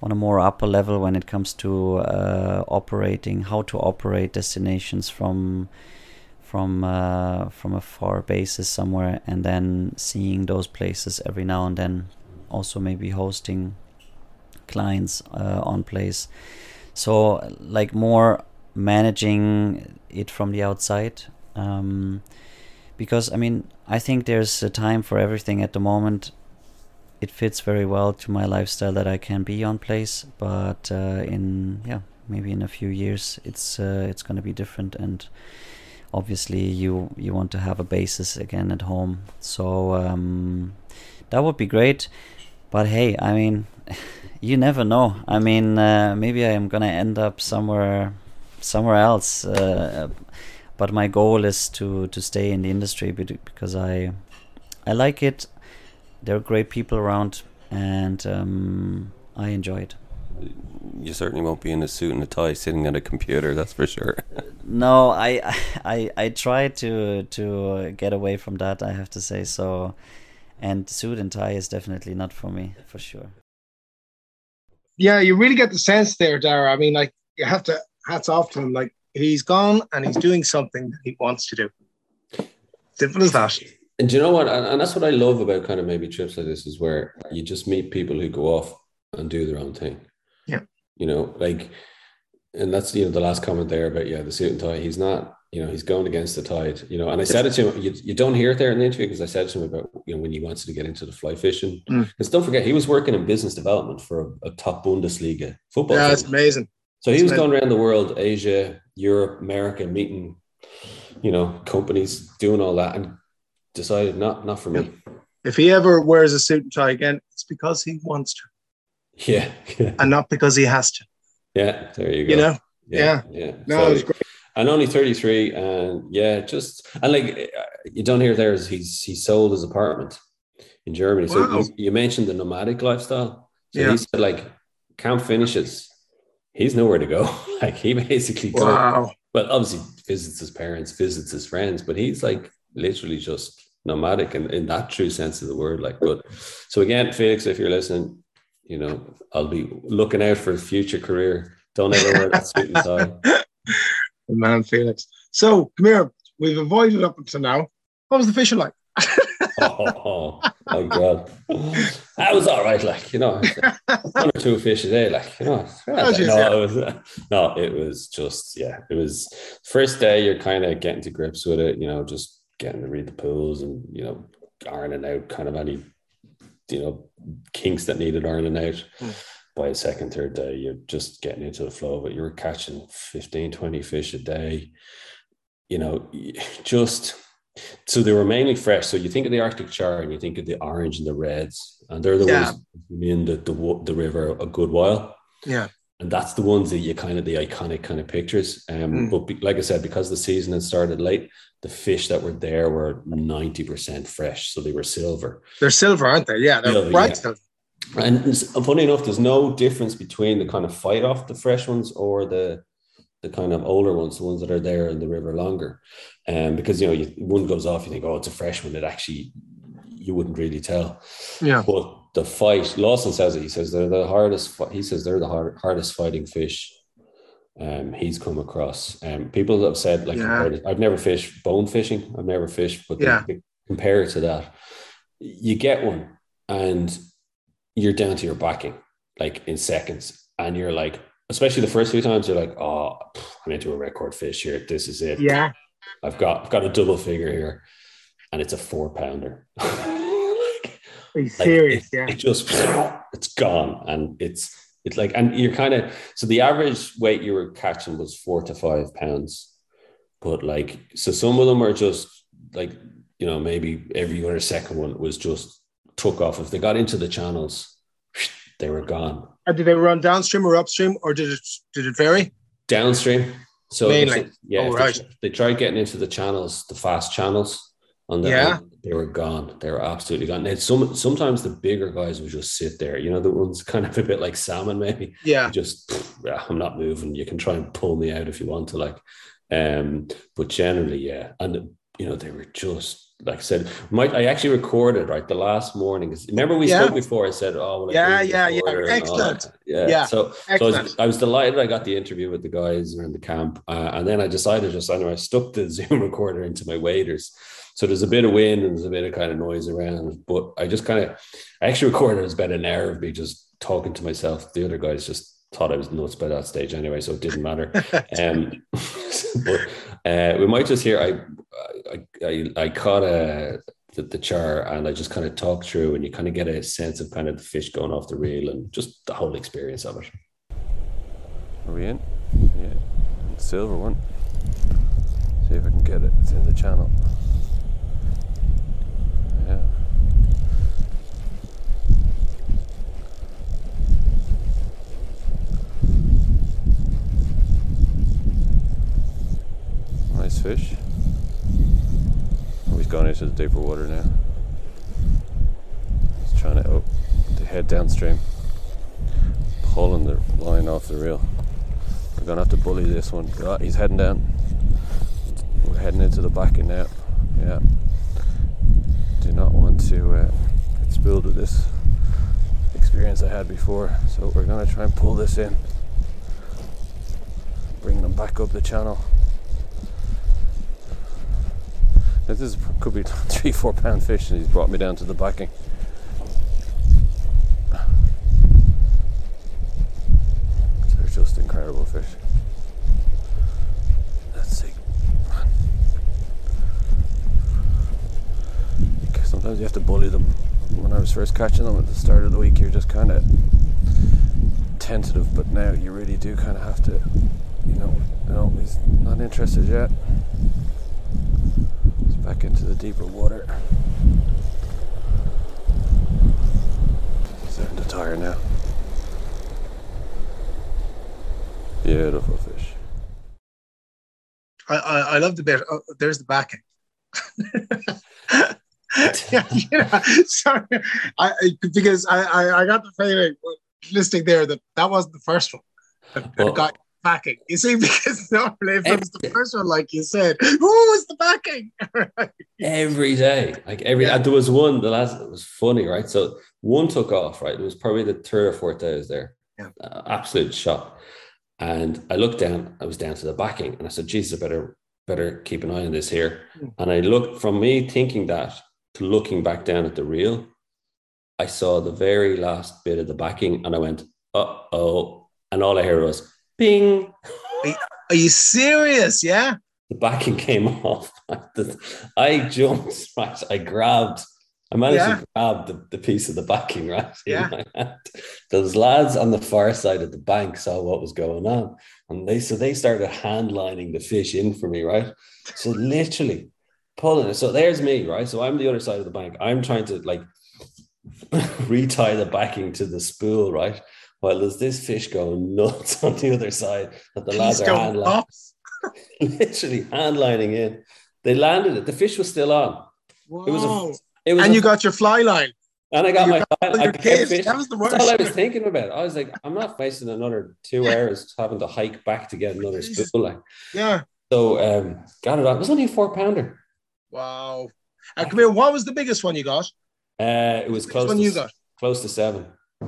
on a more upper level when it comes to uh, operating, how to operate destinations from from uh, from a far basis somewhere, and then seeing those places every now and then. Also, maybe hosting clients uh, on place. So, like more managing it from the outside. Um, because I mean, I think there's a time for everything at the moment it fits very well to my lifestyle that I can be on place. But uh, in yeah, maybe in a few years, it's uh, it's going to be different, and obviously you you want to have a basis again at home. So um, that would be great. But hey, I mean, you never know. I mean, uh, maybe I am gonna end up somewhere somewhere else. Uh, but my goal is to to stay in the industry because I I like it there are great people around, and um, I enjoy it. You certainly won't be in a suit and a tie sitting at a computer. That's for sure. no, I, I, I try to to uh, get away from that. I have to say so, and suit and tie is definitely not for me, for sure. Yeah, you really get the sense there, Dara. I mean, like you have to hats off to him. Like he's gone and he's doing something that he wants to do. Simple as that. And do you know what? And, that's what I love about kind of maybe trips like this is where you just meet people who go off and do their own thing. You know, like, and that's, you know, the last comment there about, yeah, the suit and tie. He's not, you know, he's going against the tide, you know. And I said it to him, you, you don't hear it there in the interview because I said to him about, you know, when he wants to get into the fly fishing. Because mm. don't forget, he was working in business development for a, a top Bundesliga football. Yeah, that's amazing. So he was amazing. going around the world, Asia, Europe, America, meeting, you know, companies, doing all that. And decided not not for me. If he ever wears a suit and tie again, it's because he wants to. Yeah, and not because he has to. Yeah, there you go. You know, yeah, yeah. yeah. No, so, it was great. And only thirty three, and yeah, just and like you don't hear there is he's he sold his apartment in Germany. So wow. you, you, mentioned the nomadic lifestyle. So yeah. he said like camp finishes, he's nowhere to go. like he basically wow. Goes, well, obviously visits his parents, visits his friends, but he's like literally just nomadic and in that true sense of the word. Like, but so again, Felix, if you're listening, you know, I'll be looking out for a future career. Don't ever wear that suit and tie. Man, Felix. So come here. We've avoided up until now. What was the fishing like? oh, my god, that was all right. Like you know, one or two fish a day. Like you know, no, it was no, it was just yeah. It was first day. You're kind of getting to grips with it. You know, just getting to read the pools and you know ironing out kind of any you know kinks that needed ironing out. Mm. By a second, third day, you're just getting into the flow of it. You're catching 15, 20 fish a day. You know, just so they were mainly fresh. So you think of the Arctic char and you think of the orange and the reds, and they're the yeah. ones in the, the the river a good while. Yeah and that's the ones that you kind of the iconic kind of pictures. Um, mm. but be, like I said, because the season had started late, the fish that were there were ninety percent fresh, so they were silver. They're silver, aren't they? Yeah, they're silver, bright yeah. silver. And funny enough, there's no difference between the kind of fight off the fresh ones or the the kind of older ones, the ones that are there in the river longer. Um, because you know, you, one goes off, you think, oh, it's a fresh one. It actually you wouldn't really tell. Yeah. But the fight, Lawson says it. He says they're the hardest. He says they're the hard, hardest fighting fish. Um, he's come across. Um, people have said like yeah. I've never fished bone fishing. I've never fished, but yeah. compare it to that. You get one, and you're down to your backing like in seconds, and you're like, especially the first few times, you're like, oh, I'm into a record fish here. This is it. Yeah, I've got I've got a double figure here, and it's a four pounder. Serious? Like it, yeah. It just it's gone, and it's it's like, and you're kind of so the average weight you were catching was four to five pounds, but like so some of them are just like you know maybe every other second one was just took off. If they got into the channels, they were gone. And did they run downstream or upstream, or did it did it vary? Downstream. So mainly, yeah, oh, right. they, they tried getting into the channels, the fast channels on the yeah. They were gone. They were absolutely gone. And some sometimes the bigger guys would just sit there. You know, the ones kind of a bit like salmon, maybe. Yeah. Just yeah, I'm not moving. You can try and pull me out if you want to, like. Um, but generally, yeah. And you know, they were just like I said, my, I actually recorded right the last morning. Remember we Yeah. spoke before? I said, "Oh, well, Yeah, yeah, yeah. water and all Excellent. Yeah, Yeah, So, so I, was, I was delighted. I got the interview with the guys around the camp, uh, and then I decided just anyway. I stuck the Zoom recorder into my waders, so there's a bit of wind and there's a bit of kind of noise around. But I just kind of, I actually recorded it was about an hour of me just talking to myself. The other guys just thought I was nuts by that stage anyway, so it didn't matter. um, but uh, we might just hear. I I I, I caught a the, the char and I just kind of talk through, and you kind of get a sense of kind of the fish going off the reel and just the whole experience of it. Are we in? Yeah. Silver one. See if I can get it. It's in the channel. Nice fish. Oh, he's gone into the deeper water now. He's trying to oh, to head downstream, pulling the line off the reel. We're gonna have to bully this one. Oh, he's heading down. We're heading into the backing now. Yeah. Do not want to uh, get spilled with this experience I had before. So we're gonna try and pull this in. Bring them back up the channel. This is could be three, four pound fish, and he's brought me down to the backing. They're just incredible fish. Let's see. Sometimes you have to bully them. When I was first catching them at the start of the week, you're just kind of tentative, but now you really do kind of have to, you know, no, he's not interested yet. He's back into the deeper water. He's starting to tire now. Beautiful fish. I, I, I love the bit. Oh, there's the backing. yeah, yeah. Sorry, I, because I, I, I got the feeling listening there that that wasn't the first one that, that Well- got backing. You see, because normally if it was the first one, like you said, who was the backing? every day. Like every, Yeah. there was one, the last, it was funny, right? So one took off, right? It was probably the third or fourth day I was there. Yeah. Uh, absolute shot. And I looked down, I was down to the backing, and I said, Jesus, I better, better keep an eye on this here. Hmm. And I looked from me thinking that to looking back down at the reel, I saw the very last bit of the backing, and I went, uh oh. And all I heard was, bing. Are you serious? Yeah. the backing came off. I jumped, right? I grabbed, I managed Yeah. to grab the, the piece of the backing, right? Yeah. Those lads on the far side of the bank saw what was going on. And they so they started hand lining the fish in for me, right? So literally pulling it. So there's me, right? So I'm the other side of the bank. I'm trying to like retie the backing to the spool, right? While there's this fish going nuts on the other side that the lads are hand literally hand lining in. They landed it. The fish was still on. It was a- It was and a- you got your fly line. and I got you my got I, I your kept kids. That was the That's all I was thinking about. I was like, I'm not wasting another two hours having to hike back to get another spool. Like Yeah. so, um, got it on. It was only a four pounder. Wow. And come here. What was the biggest one you got? Uh, it was close one to you got? close to seven.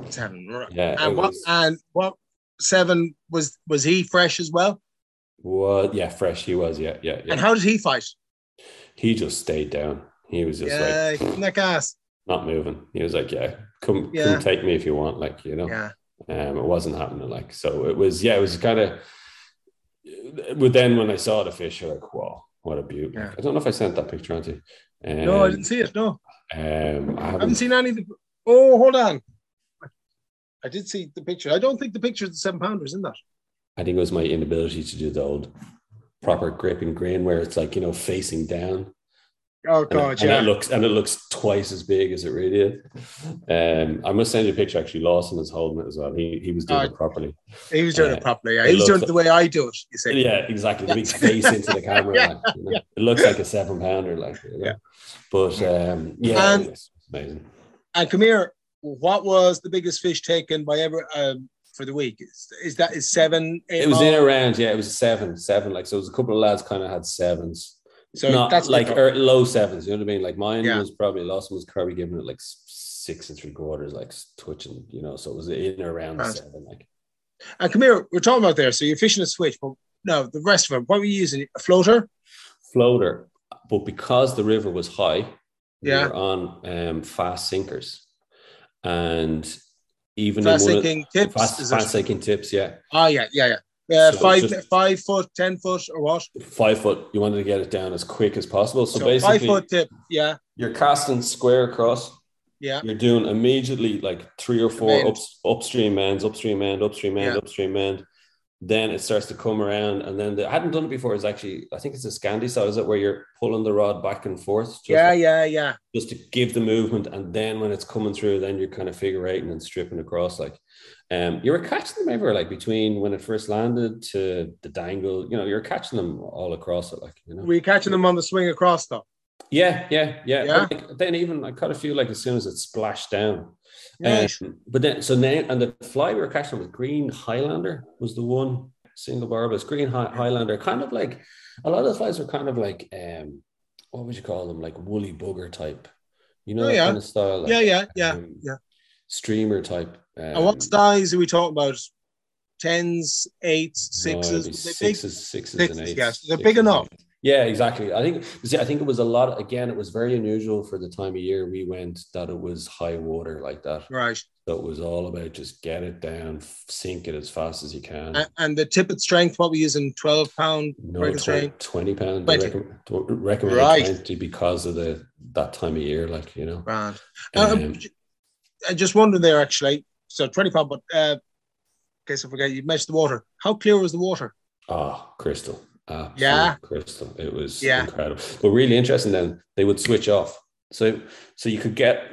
Seven. Right. Yeah, And what? was, And what? Seven was was he fresh as well? was yeah, fresh. He was yeah, yeah, yeah. And how did he fight? he just stayed down. He was just yeah, like neck ass. not moving. He was like, yeah, come, Yeah. come take me if you want. Like you know. Yeah. um, it wasn't happening like so it was yeah it was kind of but then when I saw the fish you're like wow what a beauty Yeah. I don't know if I sent that picture on to you um, No, I didn't see it. No, um, I I haven't, haven't seen any. of the- Oh, hold on. I did see the picture. I don't think the picture is the seven pounders in that. I think it was my inability to do the old proper grip and grain where it's like you know facing down Oh and, God, it, and yeah. it looks and it looks twice as big as it really is um, I must send you a picture actually Lawson is holding it as well he, he was doing Oh, it properly he was doing uh, it properly. Yeah, it he was doing it the way I do it. You see. Yeah, exactly. The big face into the camera. Yeah, like, you know. It looks like a seven pounder, like you know. Yeah. But um, yeah, And- it's amazing. And come here. What was the biggest fish taken by ever um, for the week? Is, is that is seven? It was in all? around, yeah, it was a seven, seven. Like so, it was a couple of lads kind of had sevens. So Not that's like er, low sevens. You know what I mean? Like mine Yeah. was probably last one was probably giving it like six and three quarters, like touching. You know, so it was in or around Right. seven. Like and come here. We're talking about there. So you're fishing a switch, but no, the rest of it. What were you using? A floater? floater, but because the river was high, Yeah. we were on um, fast sinkers, and even Fast of- sinking tips? fast, fast sinking tips, yeah, Oh yeah, yeah, yeah. Uh, So five, just- five foot, ten foot, or what? five foot. You wanted to get it down as quick as possible. So, So, basically, five foot tip. Yeah, you're casting square across. yeah. You're doing immediately like three or four up, upstream ends, upstream end, upstream end, Yeah. upstream end. Then it starts to come around, and then the, I hadn't done it before. It's actually I think it's a Scandi style, is it where you're pulling the rod back and forth, just, Yeah, yeah, yeah. just to give the movement, and then when it's coming through, then you're kind of figure eighting and stripping across. Like, um, you were catching them everywhere, like between when it first landed to the dangle. You know, you're catching them all across it, like you know. Were you catching them on the swing across though? Yeah, yeah, yeah. Yeah? Like, then even I caught a few, like as soon as it splashed down. Right. Um, but then so now and the fly we were catching was green Highlander was the one single barbless green Hi- Highlander, kind of like a lot of the flies were kind of like um what would you call them like woolly bugger type, you know Oh, yeah. kind of style. like, yeah, yeah, yeah, um, yeah. streamer type. Um, And what size are we talking about? Tens, eights, sixes? be Were they big? sixes, sixes, Sixes, and eights. yes. They're Sixes big enough. eights. Yeah, exactly. I think see, I think it was a lot. Again, it was very unusual for the time of year we went that it was high water like that. Right. So it was all about just get it down, sink it as fast as you can. A- And the tippet strength, what we using? 12 pound no, breaking 20, strength? 20 pounds. 20. Recommend, recommend Right. 20 because of the that time of year, like you know. Uh, Um, I just wondered there actually. So 20 pound, but uh, in case I forget, you mentioned the water. How clear was the water? Oh, crystal. Absolute Yeah. crystal. It was Yeah. incredible. But really interesting then they would switch off. So so you could get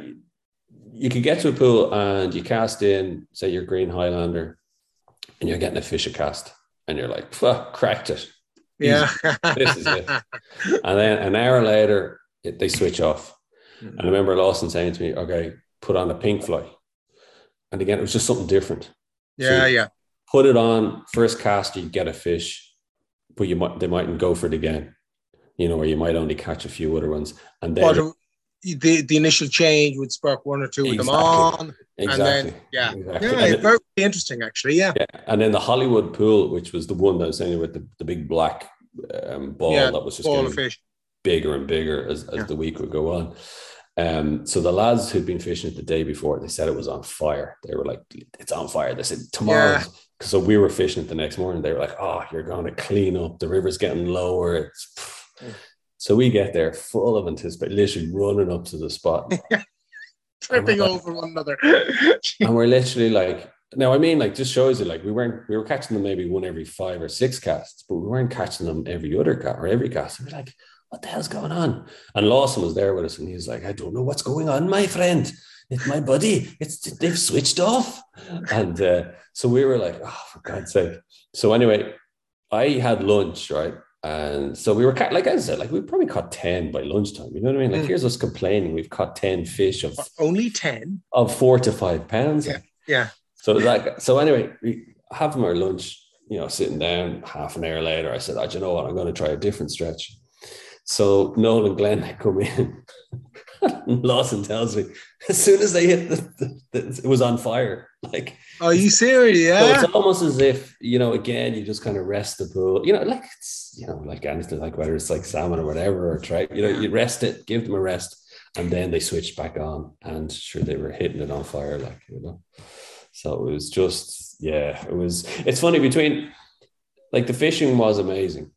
you could get to a pool and you cast in, say your green Highlander, and you're getting a fish a cast, and you're like, "Fuck, cracked it. Yeah. This is it. And then an hour later, it, they switch off. And I remember Lawson saying to me, okay, put on a pink fly. And again, it was just something different. yeah, yeah. Put it on, first cast, you get a fish, but you might they mightn't go for it again. You know, or you might only catch a few other ones. And then uh, the, the initial change would spark one or two with them on. exactly. then- yeah. exactly. Yeah, And then- very interesting actually. Yeah. yeah. And then the Hollywood pool, which was the one that I was saying with the, the big black um, ball Yeah, that was just getting of bigger and bigger as, as Yeah. the week would go on. Um, so the lads who'd been fishing it the day before, they said it was on fire. They were like, "It's on fire." They said tomorrow. So we were fishing it the next morning. They were like, "Oh, you're going to clean up. The river's getting lower." It's so we get there full of anticipation, literally running up to the spot, Tripping over one another. and we're literally like, now I mean, like, just shows you, like, we weren't we were catching them maybe one every five or six casts, but we weren't catching them every other cast or every cast. And we're like, what the hell's going on? And Lawson was there with us, and he's like, I don't know what's going on, my friend. It's my buddy. It's they've switched off, and uh, so we were like, oh, for God's sake. So anyway, I had lunch, right? And so we were like I said, like we probably caught 10 by lunchtime. You know what I mean? Like Mm. here's us complaining. We've caught 10 fish of Only 10. of four to five pounds. Yeah, yeah. So like so anyway, we having our lunch, you know, sitting down half an hour later, I said, oh, do you know what? I'm going to try a different stretch. So Noel and Glenn had come in. Lawson tells me as soon as they hit the, the, the it was on fire. Like Are you serious? so Yeah. it's almost as if, you know, again, you just kind of rest the pool, you know, like it's, you know, like anything, like whether it's like salmon or whatever, or trout, you know, you rest it, give them a rest, and then they switched back on. And sure, they were hitting it on fire, like, you know. So it was just, yeah, it was, it's funny between, like, the fishing was amazing,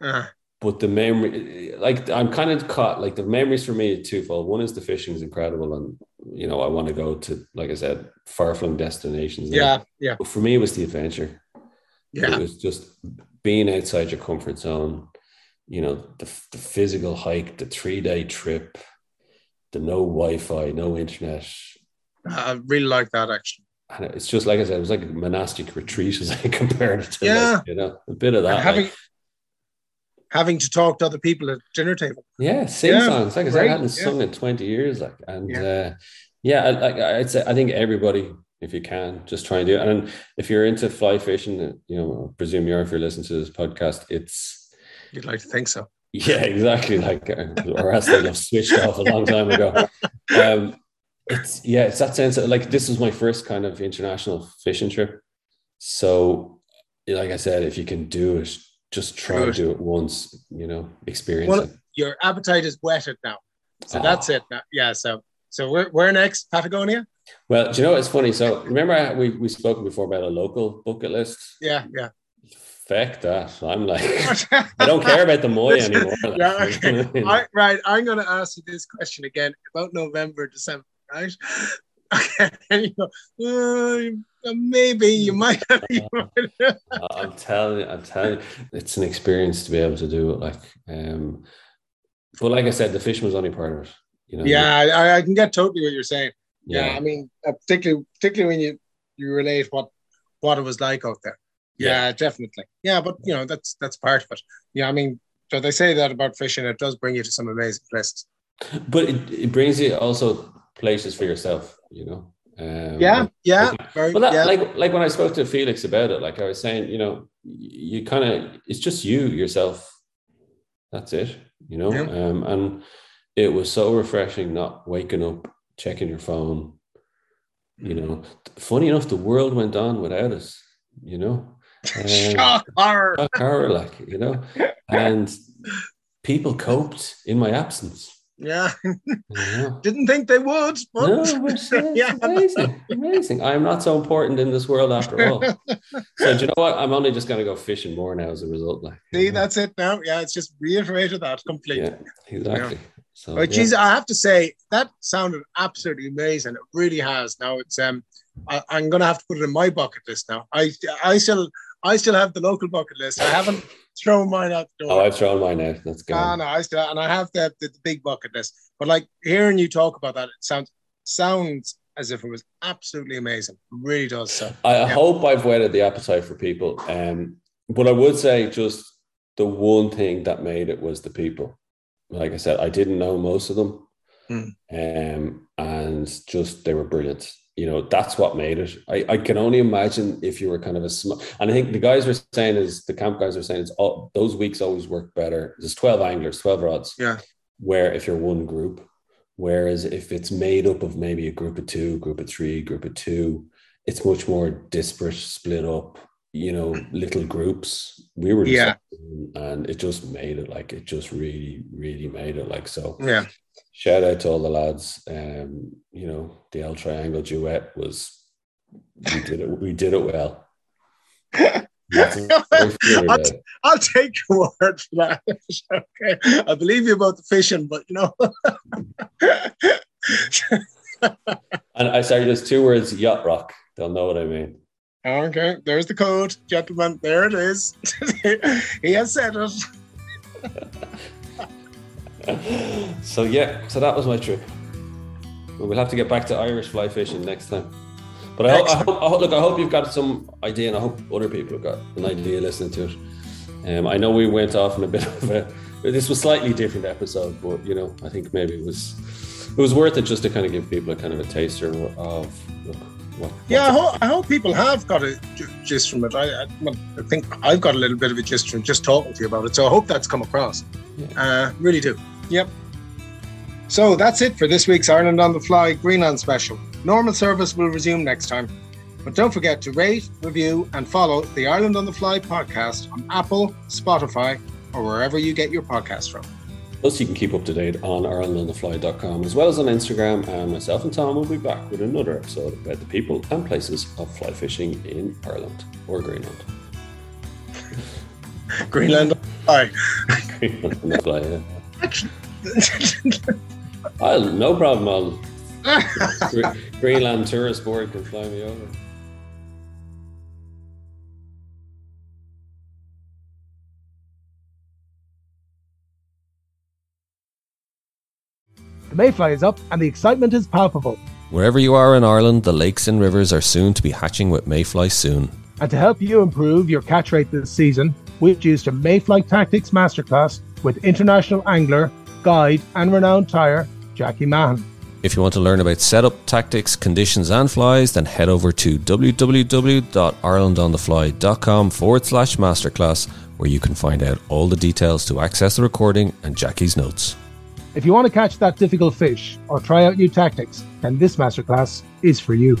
Uh, but the memory, like, I'm kind of caught, like, the memories for me are twofold. One is the fishing is incredible, and, you know, I want to go to, like I said, far flung destinations. now. yeah. Yeah. But for me, it was the adventure. Yeah. It was just being outside your comfort zone, you know, the, the physical hike, the three day trip, the no Wi Fi, no internet. I really like that actually. And it's just like I said, it was like a monastic retreat as I compared it to, Yeah. like, you know, a bit of And that. having like, having to talk to other people at dinner table. yeah, sing Yeah, songs. Like I said, I hadn't yeah. sung in 20 years. Like, and Yeah. uh, yeah, I, like I'd say, I think everybody, if you can, just try and do it. And if you're into fly fishing, you know, I presume you are if you're listening to this podcast, it's, You'd like to think so. Yeah, exactly. Like, or else they'd have switched off a long time ago. Um, it's yeah, it's that sense of like this was my first kind of international fishing trip. So, like I said, if you can do it, just try to do it once. You know, experience well, it. Your appetite is whetted now, so oh. that's it. Now. Yeah. So, so where where next? Patagonia. Well, do you know it's funny? So remember we we spoken before about a local bucket list. Yeah, yeah. Feck that. I'm like, I don't care about the Moy anymore. yeah, okay. I, right. I'm going to ask you this question again about November, December, right? Okay. You go, uh, maybe you might. I'm telling you, I'm telling you, it's an experience to be able to do it. Like, um, but like I said, the fish was only part of it. You know. Yeah, I, I can get totally what you're saying. Yeah, yeah I mean, uh, particularly particularly when you you relate what what it was like out there. Yeah, yeah, definitely. Yeah, but you know that's that's part of it. Yeah, I mean, so they say that about fishing. It does bring you to some amazing places. But it, it brings you also places for yourself. You know. Um, yeah, yeah. Very, well, that, yeah. like like when I spoke to Felix about it, like I was saying, you know, you kind of it's just you yourself. That's it. You know, yeah. um, and it was so refreshing not waking up, checking your phone. You know, funny enough, the world went on without us. You know, um, shock horror. Shock horror, like, you know. And people coped in my absence. Yeah. Didn't think they would, but no, but yeah. amazing. Amazing. I'm not so important in this world after all. so do you know what? I'm only just gonna go fishing more now as a result. Like see, know? that's it now. Yeah, it's just reiterated that completely. Yeah, exactly. Yeah. So, but geez, I have to say that sounded absolutely amazing. It really has. Now it's um I, am gonna have to put it in my bucket list now. I I still I still have the local bucket list. I haven't thrown mine out the door. Oh, I've thrown mine out. That's good. Ah, no, I still and I have the, the, the big bucket list. But like hearing you talk about that, it sounds sounds as if it was absolutely amazing. It really does. So I yeah. hope I've whetted the appetite for people. Um, but I would say just the one thing that made it was the people. Like I said, I didn't know most of them. Mm. Um, and just they were brilliant you know that's what made it. I, I can only imagine if you were kind of a small and i think the guys were saying is the camp guys are saying it's all those weeks always work better. There's 12 anglers 12 rods. Yeah. Where if you're one group whereas if it's made up of maybe a group of two group of three group of two it's much more disparate split up you know little groups. We were yeah. and it just made it like it just really really made it like so yeah shout out to all the lads. Um, you know, the L Triangle duet was we did it. We did it well. I'll, I'll, take your word for that. okay, I believe you about the fishing, but you know. and I sorry, there's two words: yacht rock. They'll know what I mean. Okay, there's the code, gentlemen. There it is. he has said it. so yeah, so that was my trip. We'll have to get back to Irish fly fishing next time. But I, hope, I, hope, I hope, look, I hope you've got some idea, and I hope other people have got an idea listening to it. Um, I know we went off in a bit of a. This was slightly different episode, but you know, I think maybe it was it was worth it just to kind of give people a kind of a taster of look, what, yeah, I hope, I hope, people have got a gist from it. I, I, I, think I've got a little bit of a gist from just talking to you about it. So I hope that's come across. Yeah. Uh, really do. Yep. So that's it for this week's Ireland on the Fly Greenland special. Normal service will resume next time. But don't forget to rate, review, and follow the Ireland on the Fly podcast on Apple, Spotify, or wherever you get your podcast from. Plus, you can keep up to date on IrelandOnTheFly.com as well as on Instagram. And myself and Tom will be back with another episode about the people and places of fly fishing in Ireland or Greenland. Greenland, hi. Greenland on the fly, yeah. I'll, no problem. I'll Greenland tourist board can fly me over. The mayfly is up and the excitement is palpable. Wherever you are in Ireland, the lakes and rivers are soon to be hatching with mayfly soon. And to help you improve your catch rate this season, we've used a Mayfly Tactics Masterclass with international angler, guide, and renowned tyer Jackie Mahan. If you want to learn about setup, tactics, conditions, and flies, then head over to www.irelandonthefly.com forward slash masterclass, where you can find out all the details to access the recording and Jackie's notes. If you want to catch that difficult fish or try out new tactics, then this masterclass is for you.